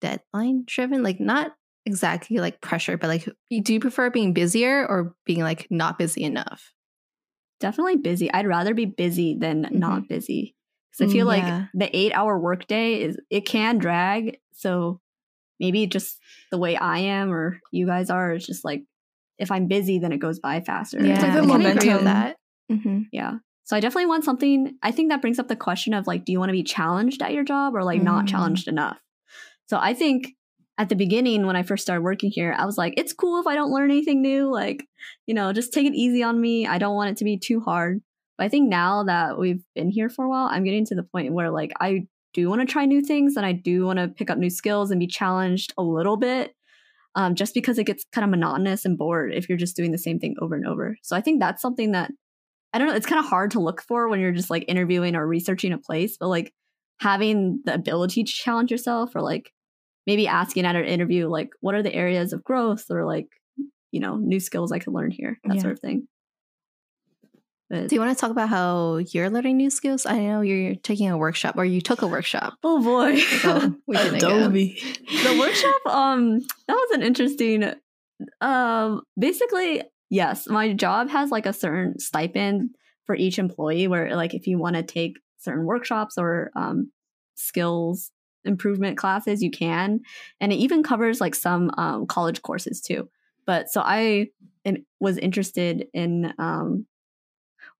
deadline driven? Like not exactly like pressure, but like do you prefer being busier or being like not busy enough? Definitely busy. I'd rather be busy than not busy. Because I feel Mm, like the eight hour workday is it can drag. So maybe just the way I am or you guys are is just like if I'm busy, then it goes by faster. Yeah, It's like the I can agree momentum. that. hmm Yeah. So I definitely want something. I think that brings up the question of like, do you want to be challenged at your job or like not Mm. challenged enough? So I think at the beginning when I first started working here, I was like, it's cool if I don't learn anything new. Like, you know, just take it easy on me. I don't want it to be too hard. But I think now that we've been here for a while, I'm getting to the point where like I do want to try new things and I do want to pick up new skills and be challenged a little bit. Um, just because it gets kind of monotonous and bored if you're just doing the same thing over and over. So I think that's something that I don't know, it's kind of hard to look for when you're just like interviewing or researching a place, but like having the ability to challenge yourself or like maybe asking at an interview, like, what are the areas of growth or like, you know, new skills I could learn here, that Yeah. sort of thing. But, Do you want to talk about how you're learning new skills? I know you're taking a workshop or you took a workshop. oh boy. So we. Adobe. the workshop um that was an interesting um basically yes my job has like a certain stipend for each employee where like if you want to take certain workshops or um skills improvement classes you can. And it even covers like some um, college courses too. But so i was interested in um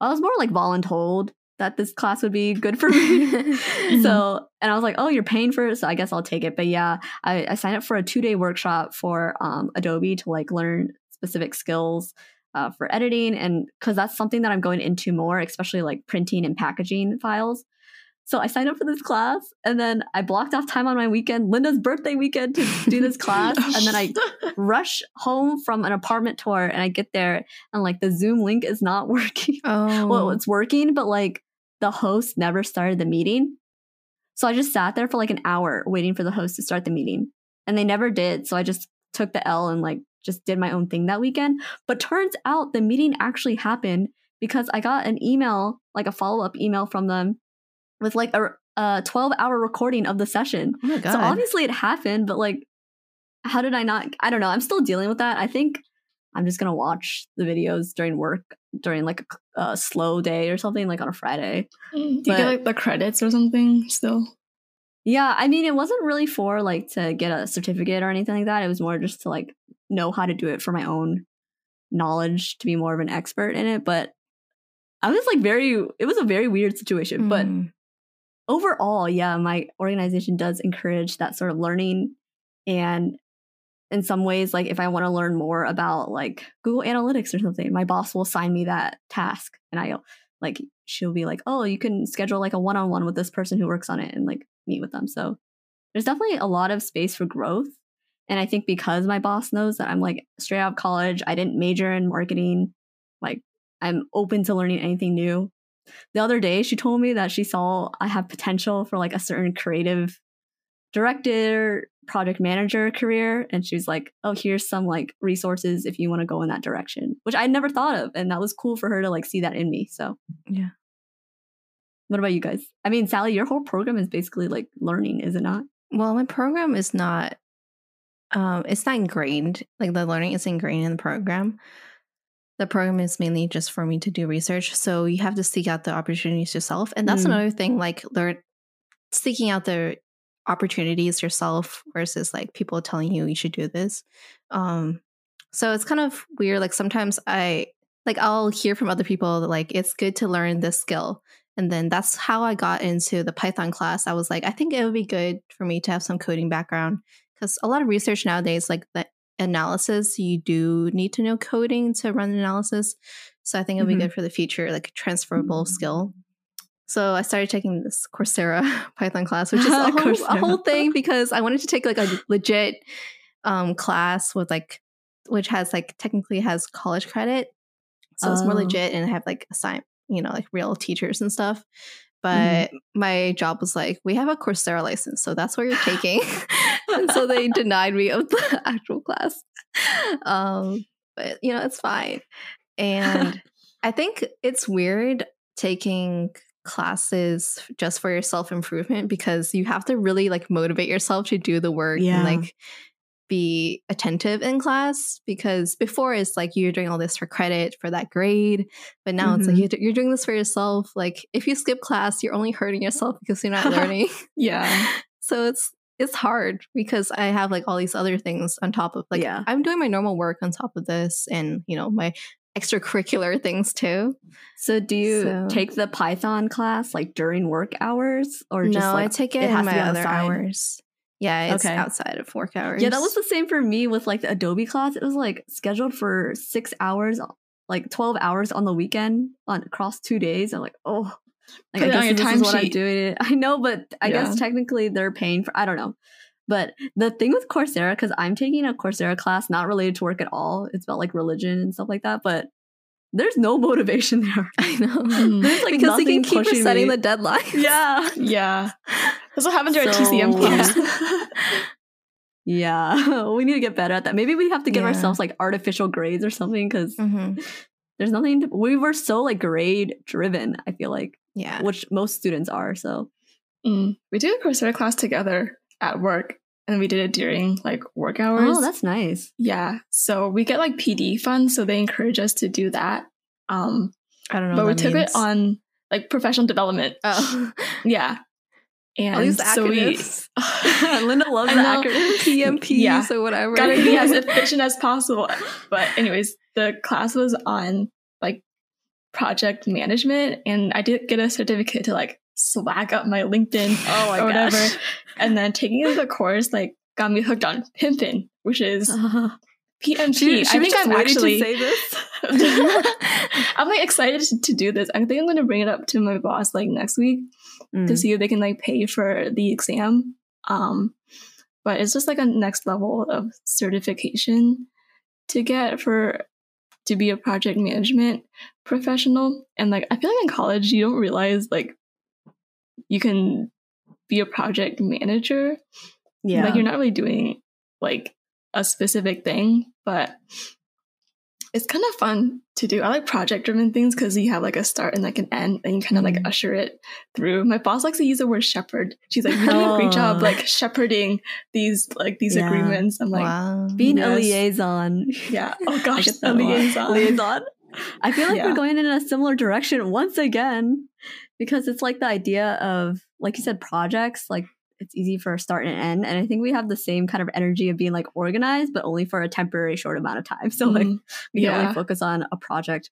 i was more like voluntold that this class would be good for me. So and i was like oh you're paying for it so i guess i'll take it. But yeah i, I signed up for a two-day workshop for um, adobe to like learn specific skills uh, for editing and because that's something that i'm going into more especially like printing and packaging files So I signed up for this class and then I blocked off time on my weekend, Linda's birthday weekend to do this class. and then I rush home from an apartment tour and I get there and like the Zoom link is not working. Oh, Well, it's working, but like the host never started the meeting. So I just sat there for like an hour waiting for the host to start the meeting. And they never did. So I just took the L and like just did my own thing that weekend. But turns out the meeting actually happened because I got an email, like a follow up email from them with like a, a 12 hour recording of the session. oh. So obviously it happened, but like, how did I not? I don't know. I'm still dealing with that. I think I'm just gonna watch the videos during work during like a, a slow day or something, like on a Friday. Mm, do you But- get like the credits or something still? Yeah, I mean, it wasn't really for like to get a certificate or anything like that. It was more just to like know how to do it for my own knowledge to be more of an expert in it. But I was like very, it was a very weird situation. But Mm. overall, yeah, my organization does encourage that sort of learning. And in some ways, like if I want to learn more about like Google Analytics or something, my boss will assign me that task. And I like, she'll be like, oh, you can schedule like a one on one with this person who works on it and like meet with them. So there's definitely a lot of space for growth. And I think because my boss knows that I'm like straight out of college, I didn't major in marketing, like I'm open to learning anything new the other day she told me that she saw I have potential for like a certain creative director, project manager career. And she was like, oh, here's some like resources if you want to go in that direction, which I never thought of. And that was cool for her to like see that in me. So, Yeah. What about you guys? I mean, Sally, your whole program is basically like learning, is it not? Well, my program is not um it's not ingrained. Like the learning is ingrained in the program. The program is mainly just for me to do research. So you have to seek out the opportunities yourself. And that's Mm. another thing, like learn seeking out the opportunities yourself versus like people telling you you should do this. Um so it's kind of weird. Like sometimes I like I'll hear from other people that like it's good to learn this skill. And then that's how I got into the Python class. I was like, I think it would be good for me to have some coding background because a lot of research nowadays, like the analysis, you do need to know coding to run analysis. So I think it would Mhm. be good for the future, like a transferable skill. So I started taking this Coursera Python class, which is a whole, a whole thing because I wanted to take like a legit um, class with like, which has like technically has college credit. So it's more Oh. legit and have like assign, you know, like real teachers and stuff. But my job was like, we have a Coursera license, so that's what you're taking. And so they denied me of the actual class. Um, but you know, it's fine. And I think it's weird taking classes just for your self improvement because you have to really like motivate yourself to do the work Yeah. and like be attentive in class because before it's like you're doing all this for credit for that grade but now it's like Mhm. you're doing this for yourself like if you skip class you're only hurting yourself because you're not learning Yeah. so it's it's hard because i have like all these other things on top of like Yeah. i'm doing my normal work on top of this and you know my extracurricular things too So do you So- take the Python class like during work hours or just no like i take it, it in my other hours yeah it's Okay. outside of work hours Yeah, that was the same for me with like the Adobe class. It was like scheduled for six hours, like 12 hours on the weekend on across two days. I'm like, oh, like, Put it I on your guess this is what I'm timesheet. doing. I know, but I Yeah. guess technically they're paying for, I don't know. But the thing with Coursera, because I'm taking a Coursera class not related to work at all, it's about like religion and stuff like that. But there's no motivation there. i know. There's like because nothing can keep resetting me. the deadline Yeah. Yeah. That's what happened to our TCM class. yeah, we need to get better at that. Maybe we have to give Yeah. ourselves like artificial grades or something because hmm there's nothing. To, we were so like grade driven. I feel like, yeah which most students are. So Mm. We did a Coursera class together at work, and we did it during like work hours. oh, that's nice. yeah. So we get like PD funds, so they encourage us to do that. Um, i don't know but we took means. it on like professional development. oh Yeah. And all these so we. Linda loves the know. acronyms. PMPs Yeah. or whatever. gotta be as efficient as possible. But anyways, the class was on project management, and I did get a certificate to like swag up my LinkedIn Oh my or whatever. gosh. And then taking the course like got me hooked on Pimpin, which is PMP. She, she I think just I'm actually to say this. I'm like excited to, to do this. I think I'm going to bring it up to my boss like next week Mm. to see if they can like pay for the exam. Um, but it's just like a next level of certification to get for to be a project management professional. And like I feel like in college you don't realize like you can be a project manager. Yeah. Like you're not really doing like a specific thing, but it's kind of fun to do. I like project driven things because you have like a start and like an end and you kind of like Mhm. usher it through. My boss likes to use the word shepherd. She's like, You're doing a great job Oh. like shepherding these like these Yeah. agreements. I'm like, wow. Being a liaison. Yeah. Oh gosh, a that a lot. liaison. liaison. I feel like Yeah. we're going in a similar direction once again because it's like the idea of, like you said, projects. Like it's easy for a start and an end, and I think we have the same kind of energy of being like organized, but only for a temporary short amount of time. So like Mhm. we can Yeah. only focus on a project.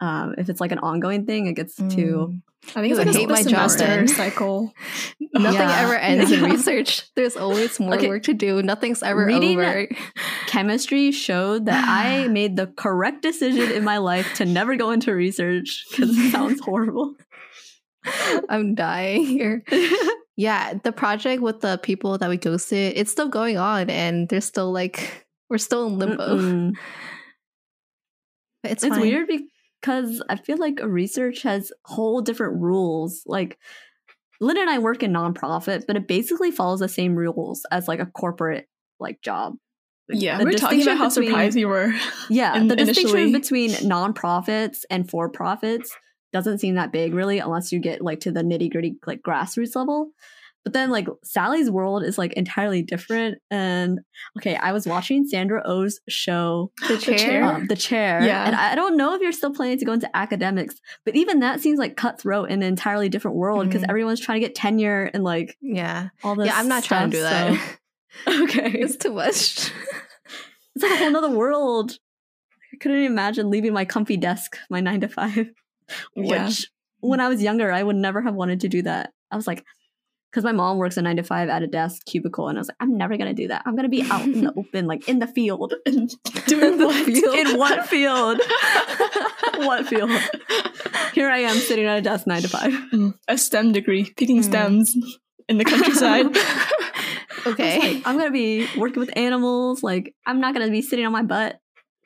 Um, if it's like an ongoing thing, it gets too. Mm. I think it's I like a, hate my job cycle. Nothing Yeah. ever ends in research. There's always more Okay. work to do. Nothing's ever Reading- over. Chemistry showed that I made the correct decision in my life to never go into research because it sounds horrible. I'm dying here. Yeah, the project with the people that we ghosted, it's still going on, and they're still like we're still in limbo. Mm-mm. It's It's, fine. weird because I feel like research has whole different rules. Like Lynn and I work in nonprofit, but it basically follows the same rules as like a corporate like job. Yeah, The we we're talking about distinction how between- surprised we were. Yeah, in- the distinction between nonprofits and for profits doesn't seem that big really, unless you get like to the nitty gritty like grassroots level. But then like Sally's world is like entirely different. And okay, I was watching Sandra Oh's show the The chair. um, the chair. Yeah. And I don't know if you're still planning to go into academics, but even that seems like cutthroat in an entirely different world because Mhm. everyone's trying to get tenure and like yeah, all this. yeah. I'm not trying to do that. so- okay. it's too much. It's like a whole nother world. I couldn't imagine leaving my comfy desk, my nine to five. Yeah. Which when I was younger, I would never have wanted to do that. I was like, because my mom works a nine to five at a desk cubicle, and I was like, I'm never gonna do that. I'm gonna be out in the open, like in the field. Doing what? In what field? what field? Here I am sitting at a desk nine to five. Mm, a STEM degree, picking Mm. stems in the countryside. Okay. like, I'm gonna be working with animals. Like, I'm not gonna be sitting on my butt.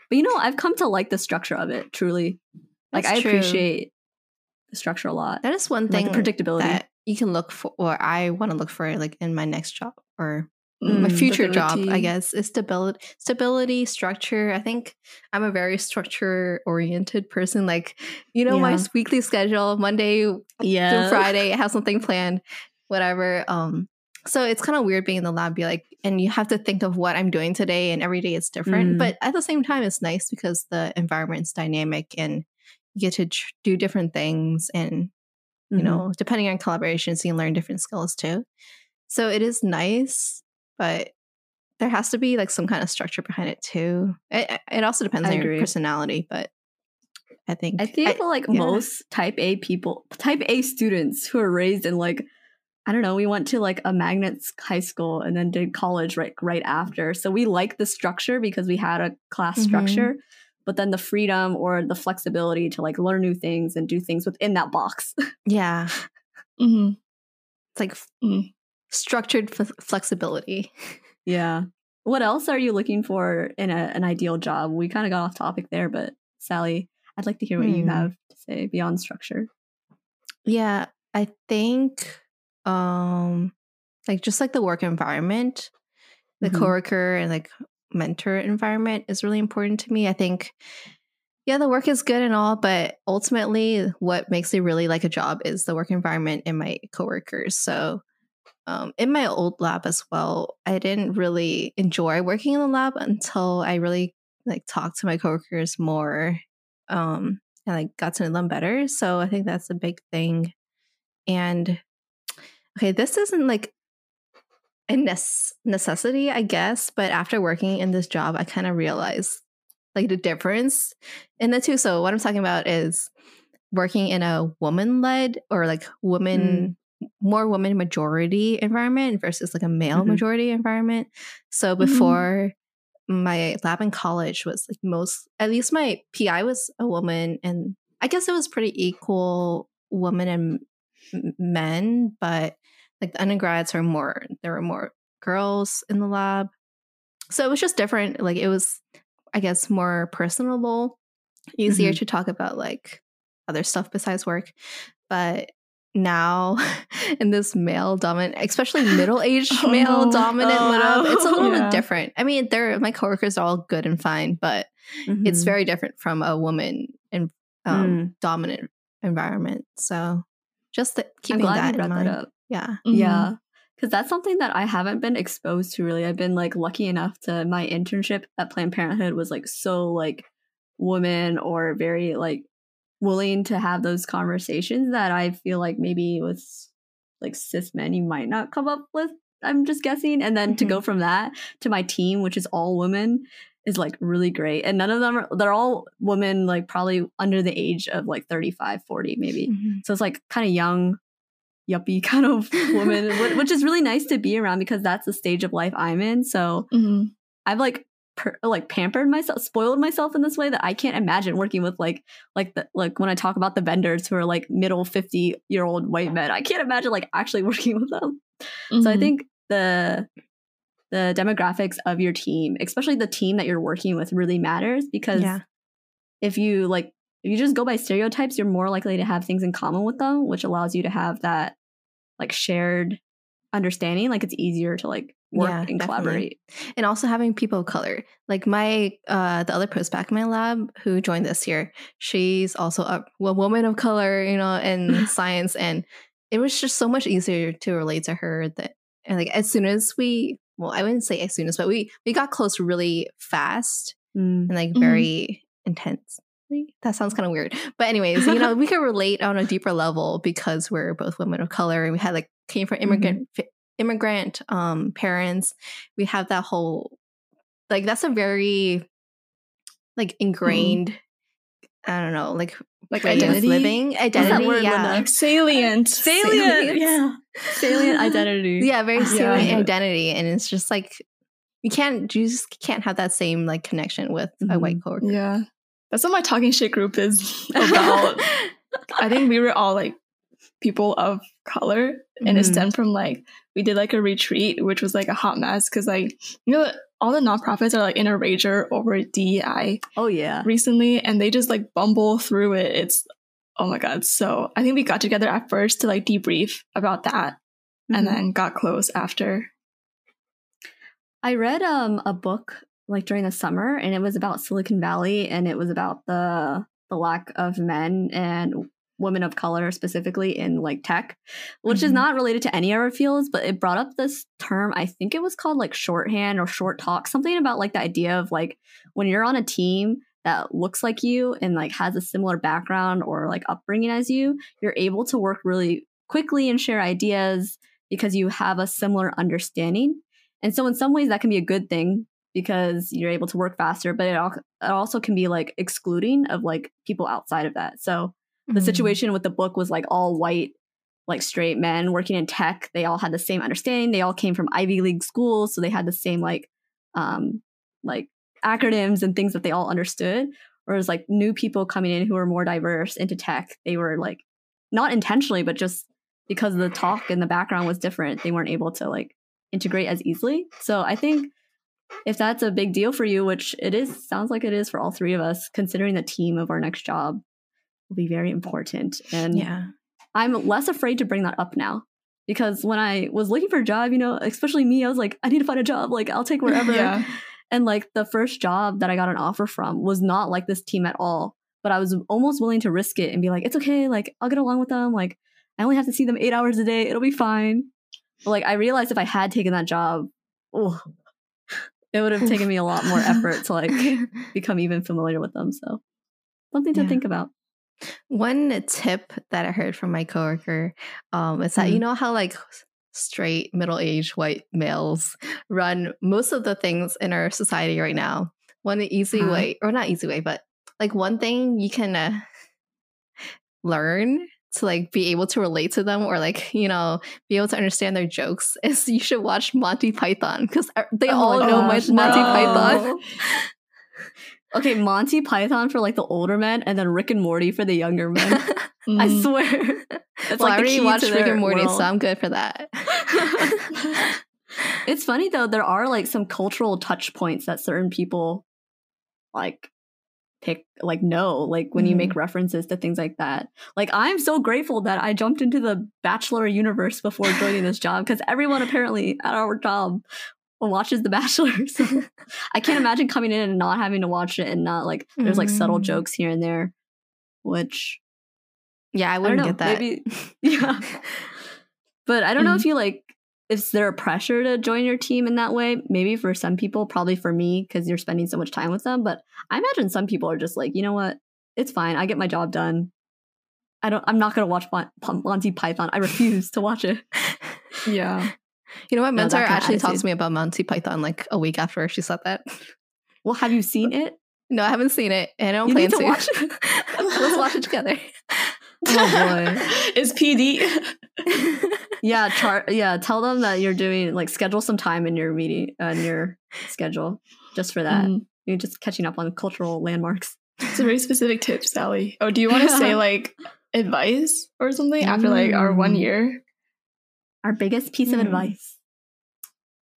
But you know, I've come to like the structure of it. Truly, like That's I true. appreciate the structure a lot. that is one like thing the predictability. that you can look for, or I want to look for, like in my next job or Mm, my future job. I guess is stability, stability, structure. I think I'm a very structure oriented person. Like, you know, my weekly schedule, Monday yeah, through Friday, I have something planned, whatever. Um, so it's kind of weird being in the lab, be like, and you have to think of what I'm doing today, and every day it's different. Mm. But at the same time, it's nice because the environment's dynamic and you get to tr- do different things, and you Mhm. know, depending on collaborations, you can learn different skills too. So it is nice, but there has to be like some kind of structure behind it too. It, it also depends I on agree. your personality, but I think I think for like yeah. most type A people, type A students who are raised in like, I don't know, we went to like a magnets high school and then did college right right after. So we like the structure because we had a class Mhm. structure, but then the freedom or the flexibility to like learn new things and do things within that box. yeah, Mhm. it's like Mm. structured f- flexibility. yeah. What else are you looking for in a, an ideal job? We kind of got off topic there, but Sally, I'd like to hear what you Hmm. have to say beyond structure. Yeah, I think um like just like the work environment, the Mhm. coworker and like mentor environment is really important to me. I think yeah, the work is good and all, but ultimately what makes me really like a job is the work environment and my coworkers. So um, in my old lab as well, I didn't really enjoy working in the lab until I really like talked to my coworkers more um, and like got to know them better. So I think that's a big thing. And okay, this isn't like a nece- necessity, I guess, but after working in this job, I kind of realized like the difference in the two. So what I'm talking about is working in a woman led or like woman more woman majority environment versus like a male Mhm. majority environment. So before my lab in college was like most at least my PI was a woman and I guess it was pretty equal woman and men, but like the undergrads are more there were more girls in the lab. So it was just different. Like it was, I guess, more personable, easier Mhm. to talk about like other stuff besides work. But now in this male dominant, especially middle aged Oh, male dominant Oh, lab, it's a little Yeah. bit different. I mean, they're my coworkers are all good and fine, but it's Mhm. very different from a woman and um, Mm. dominant environment. So just th- I'm keeping that in mind. that up. Yeah. Mhm. Yeah. Because that's something that I haven't been exposed to really. I've been like lucky enough to my internship at Planned Parenthood was like so like woman or very like willing to have those conversations that I feel like maybe with like cis men you might not come up with. I'm just guessing. And then to go from that to my team, which is all women, is like really great. And none of them are, they're all women, like probably under the age of like 35, 40, maybe. Mhm. So it's like kind of young, yuppie kind of woman, which is really nice to be around because that's the stage of life I'm in. So Mhm. I've like per, like pampered myself, spoiled myself in this way that I can't imagine working with like like the like when I talk about the vendors who are like middle fifty year old white men. I can't imagine like actually working with them. So I Mhm. think the the demographics of your team, especially the team that you're working with, really matters because Yeah. if you like if you just go by stereotypes, you're more likely to have things in common with them, which allows you to have that like shared understanding. Like it's easier to like work Yeah, and definitely. collaborate. and also having people of color like my uh the other postbac in my lab who joined this year she's also a, a woman of color you know in science and it was just so much easier to relate to her that and like as soon as we well i wouldn't say as soon as but we we got close really fast Mm. and like Mhm. very intense that sounds kind of weird but anyways you know we could relate on a deeper level because we're both women of color and we had like came from immigrant fi- immigrant um parents we have that whole like that's a very like ingrained i don't know like Like identity? living identity word, yeah? Like salient. Salient, yeah, salient identity. yeah very Yeah. salient identity and it's just like you can't you just can't have that same like connection with a Mhm. white coworker Yeah. That's what my talking shit group is about. I think we were all like people of color and it Mhm. stemmed from like we did like a retreat which was like a hot mess because like you know all the nonprofits are like in a rager over DEI Oh yeah. recently and they just like bumble through it. It's oh my god. So I think we got together at first to like debrief about that and Mhm. then got close after. I read um a book like during the summer and it was about Silicon Valley and it was about the the lack of men and women of color specifically in like tech, which is Mhm. not related to any of our fields, but it brought up this term. I think it was called like shorthand or short talk, something about like the idea of like when you're on a team that looks like you and like has a similar background or like upbringing as you, you're able to work really quickly and share ideas because you have a similar understanding. And so in some ways that can be a good thing because you're able to work faster, but it, al- it also can be like excluding of like people outside of that. So the Mhm. situation with the book was like all white like straight men working in tech they all had the same understanding they all came from ivy league schools so they had the same like um like acronyms and things that they all understood whereas like new people coming in who were more diverse into tech they were like not intentionally but just because the talk and the background was different they weren't able to like integrate as easily so i think if that's a big deal for you which it is sounds like it is for all three of us considering the team of our next job will be very important and yeah I'm less afraid to bring that up now because when I was looking for a job, you know, especially me, I was like, I need to find a job. Like, I'll take wherever. Yeah. And like the first job that I got an offer from was not like this team at all. But I was almost willing to risk it and be like, it's okay. Like, I'll get along with them. Like, I only have to see them eight hours a day. It'll be fine. But like, I realized if I had taken that job, oh, it would have taken me a lot more effort to like become even familiar with them. So, something to Yeah. think about. One tip that I heard from my coworker um, is that you Mhm. know how like straight middle-aged white males run most of the things in our society right now. One easy Huh. way, or not easy way, but like one thing you can uh, learn to like be able to relate to them or like you know be able to understand their jokes is you should watch Monty Python because they Oh all know gosh, Monty no. Python. Okay, Monty Python for like the older men, and then Rick and Morty for the younger men. I Mm. swear. It's well, I like the already watched Rick and Morty, world. so I'm good for that. it's funny though, there are like some cultural touch points that certain people like pick like no like when you make references to things like that. Like I'm so grateful that I jumped into the bachelor universe before joining this job because everyone apparently at our job watches The Bachelor. So I can't imagine coming in and not having to watch it and not like there's like subtle Mm. jokes here and there, which Yeah, I I wouldn't know. get that. Maybe yeah. But I don't know Mhm. if you like is there a pressure to join your team in that way? Maybe for some people, probably for me because you're spending so much time with them. But I imagine some people are just like, you know what, it's fine. I get my job done. I don't. I'm not gonna watch Mon- Monty Python. I refuse to watch it. yeah. You know, my No, mentor kinda actually talked to me about Monty Python like a week after she said that. Well, have you seen it? No, I haven't seen it, and I don't You plan to to. watch it. Let's watch it together. Oh, boy. It's PD. Yeah, char- Yeah, tell them that you're doing like schedule some time in your meeting uh, in your schedule just for that. Mm. You're just catching up on cultural landmarks. It's a very specific tip, Sally. Oh, do you want to say like advice or something after like our one Mm. year? Our biggest piece of Hmm. advice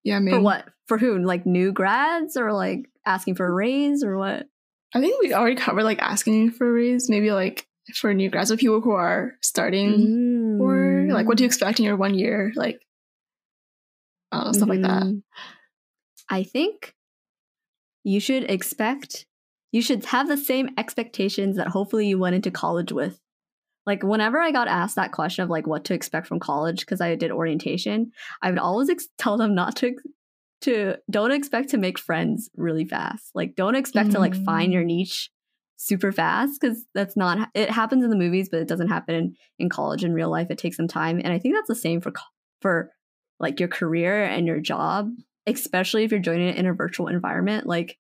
Yeah, maybe. for what? For who? Like new grads or like asking for a raise or what? I think we already covered like asking for a raise. Maybe like for new grads or people who are starting or like what do you expect in your one year? Like I don't know, stuff like that. Mhm. I think you should expect, you should have the same expectations that hopefully you went into college with. Like, whenever I got asked that question of like what to expect from college, because I did orientation, I would always ex- tell them not to, to, don't expect to make friends really fast. Like, don't expect to like find your niche super fast because that's not, it happens in the movies, but it doesn't happen in, in college in real life. It takes some time. And I think that's the same for, for like your career and your job, especially if you're joining it in a virtual environment. Like,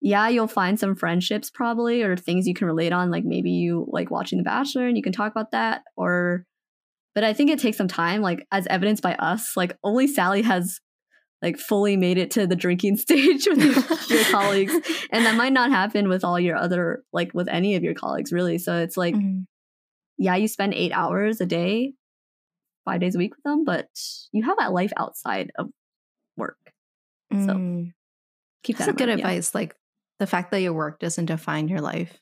yeah, you'll find some friendships probably or things you can relate on. Like maybe you like watching The Bachelor and you can talk about that. Or, but I think it takes some time, like as evidenced by us. Like only Sally has like fully made it to the drinking stage with your, your colleagues, and that might not happen with all your other like with any of your colleagues really. So it's like Mhm. yeah, you spend eight hours a day, five days a week with them, but you have that life outside of work. So Mm. keep That's that good in mind, yeah. advice. Like the fact that your work doesn't define your life.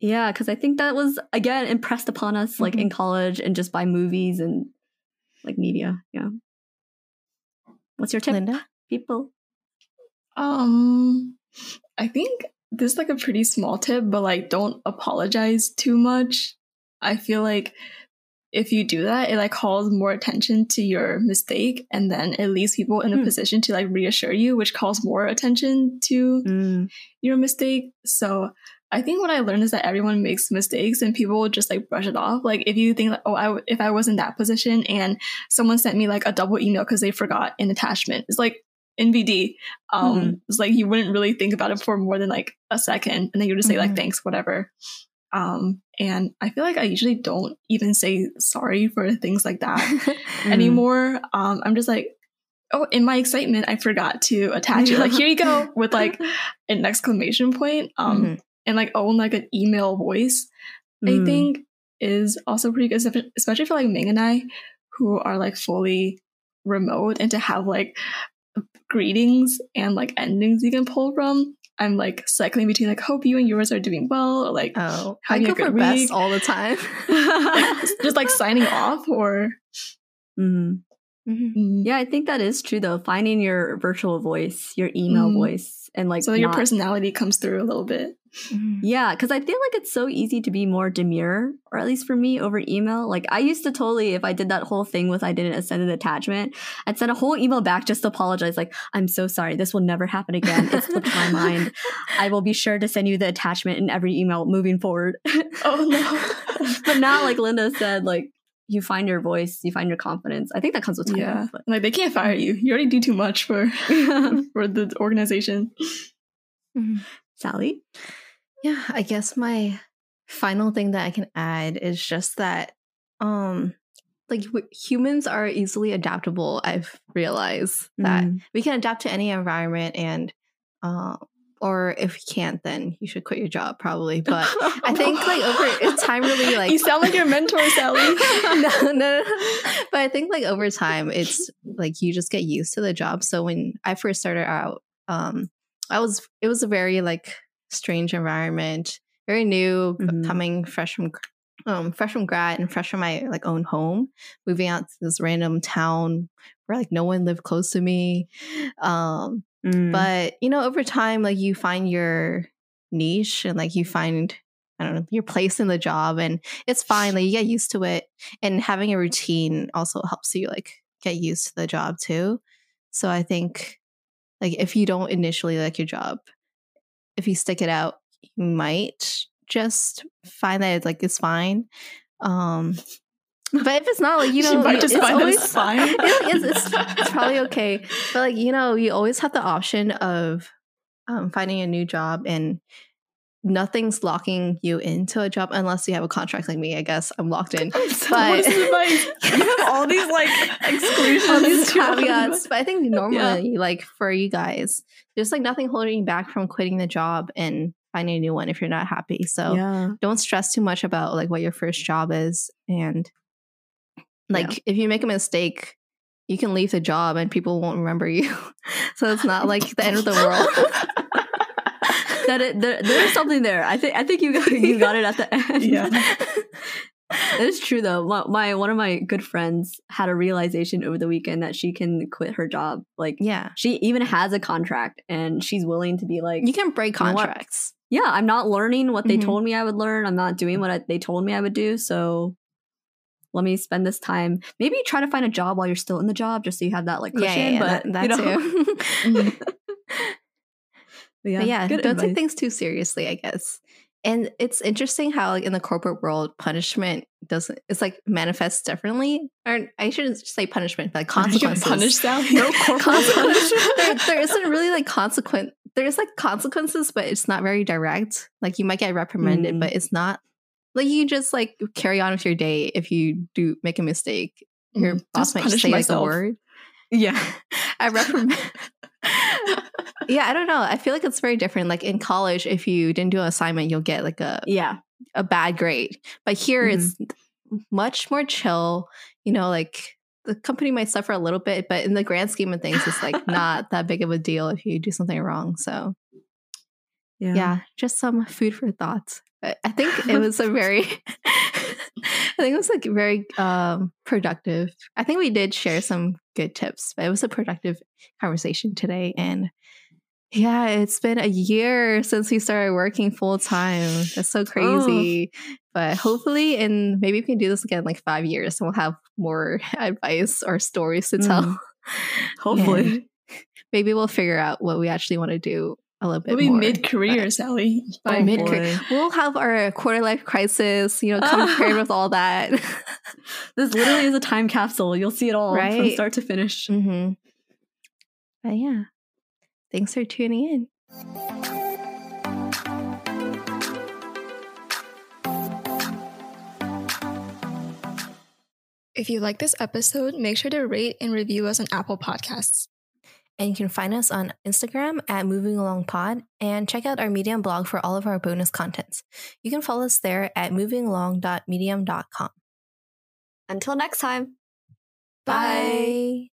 Yeah, because I think that was again impressed upon us like in college and just by movies and like media. Yeah. What's your tip, Linda? people? Um, I think this is like a pretty small tip, but like don't apologize too much. I feel like if you do that, it like calls more attention to your mistake, and then it leaves people in a Hmm. position to like reassure you, which calls more attention to Mm, your mistake. So I think what I learned is that everyone makes mistakes and people will just like brush it off. Like if you think like, oh, I if I was in that position and someone sent me like a double email because they forgot an attachment, it's like NBD. Um, Mhm. it's like you wouldn't really think about it for more than like a second, and then you just say like Mhm. thanks, whatever. Um, and I feel like I usually don't even say sorry for things like that mm. anymore. Um, I'm just like, oh, in my excitement, I forgot to attach it. Like, here you go with like an exclamation point. Um, Mhm. And like own like an email voice. I Mm. think is also pretty good, especially for like Ming and I, who are like fully remote, and to have like greetings and like endings you can pull from. I'm like cycling between like hope you and yours are doing well, or like Oh, I having a go for good best all the time. like, just like signing off or Mhm. Mhm. mm, Yeah, I think that is true though. Finding your virtual voice, your email Mhm. voice, and like so that your personality comes through a little bit. Mhm. Yeah, because I feel like it's so easy to be more demure, or at least for me over email. Like I used to totally, if I did that whole thing with I didn't send an attachment, I'd send a whole email back just to apologize. Like I'm so sorry, this will never happen again. It slipped my mind. I will be sure to send you the attachment in every email moving forward. Oh no! but now, like Linda said, like you find your voice, you find your confidence. I think that comes with time. yeah, like they can't fire you. You already do too much for for the organization. Mhm. Sally, Yeah, I guess my final thing that I can add is just that um like w- humans are easily adaptable. I've realized that Mm. we can adapt to any environment and uh or if you can't, then you should quit your job probably. But I think like over time, really like you sound like your mentor, Sally. no, no, no. But I think like over time, it's like you just get used to the job. So when I first started out, um, I was it was a very like strange environment, very new, Mhm. coming fresh from um fresh from grad and fresh from my like own home, moving out to this random town where like no one lived close to me. Um, Mm. but you know over time like you find your niche and like you find i don't know your place in the job and it's fine like you get used to it and having a routine also helps you like get used to the job too so i think like if you don't initially like your job if you stick it out you might just find that it's like it's fine um but if it's not like you know you- just it's find always it's fine. it is, it's, it's probably okay. But like, you know, you always have the option of um, finding a new job and nothing's locking you into a job unless you have a contract like me. I guess I'm locked in. I'm so- But you have all these like exclusions, all these caveats. But I think normally, like for you guys, there's like nothing holding you back from quitting the job and finding a new one if you're not happy. So Yeah. don't stress too much about like what your first job is and like if you make a mistake you can leave the job and people won't remember you so it's not like the end of the world that it, there, there is something there. I think I think you got, you got it at the end. Yeah. it is true though. My, my one of my good friends had a realization over the weekend that she can quit her job. Like yeah she even has a contract and she's willing to be like, you can break You know contracts yeah, I'm not learning what they Mhm. told me I would learn. I'm not doing what I, they told me I would do. So let me spend this time. Maybe try to find a job while you're still in the job, just so you have that like cushion. yeah, yeah, yeah but that, that you know, too but but yeah don't take things too seriously i guess and it's interesting how like in the corporate world punishment doesn't it's like manifests differently or i shouldn't say punishment but like Did you get consequences punished, Sally? No corporate Consequences. punishment. there, there isn't really like consequent. There's like consequences, but it's not very direct. Like you might get reprimanded, Mm. but it's not like you just like carry on with your day if you do make a mistake. Your Mm, boss just might punish say like a word. Yeah, I reprimand. yeah, I don't know. I feel like it's very different. Like in college, if you didn't do an assignment, you'll get like a yeah. a bad grade. But here Mhm. it's much more chill. You know, like the company might suffer a little bit, but in the grand scheme of things, it's like not that big of a deal if you do something wrong. So yeah, just some food for thought. I I think it was a very, I think it was like very um, productive. I think we did share some good tips, but it was a productive conversation today. And yeah, it's been a year since we started working full time. That's so crazy. But hopefully, and maybe we can do this again in like five years and we'll have more advice or stories to tell. Mm. Hopefully. And maybe we'll figure out what we actually want to do a little bit We'll be mid career, Sally. Oh, mid- boy. We'll have our quarter life crisis, you know, compared with all that. This literally is a time capsule. You'll see it all from start to finish. mm-hmm. But yeah, thanks for tuning in. If you like this episode, make sure to rate and review us on Apple Podcasts. And you can find us on Instagram at Moving Along Pod and check out our Medium blog for all of our bonus contents. You can follow us there at movingalong.medium.com. Until next time. Bye.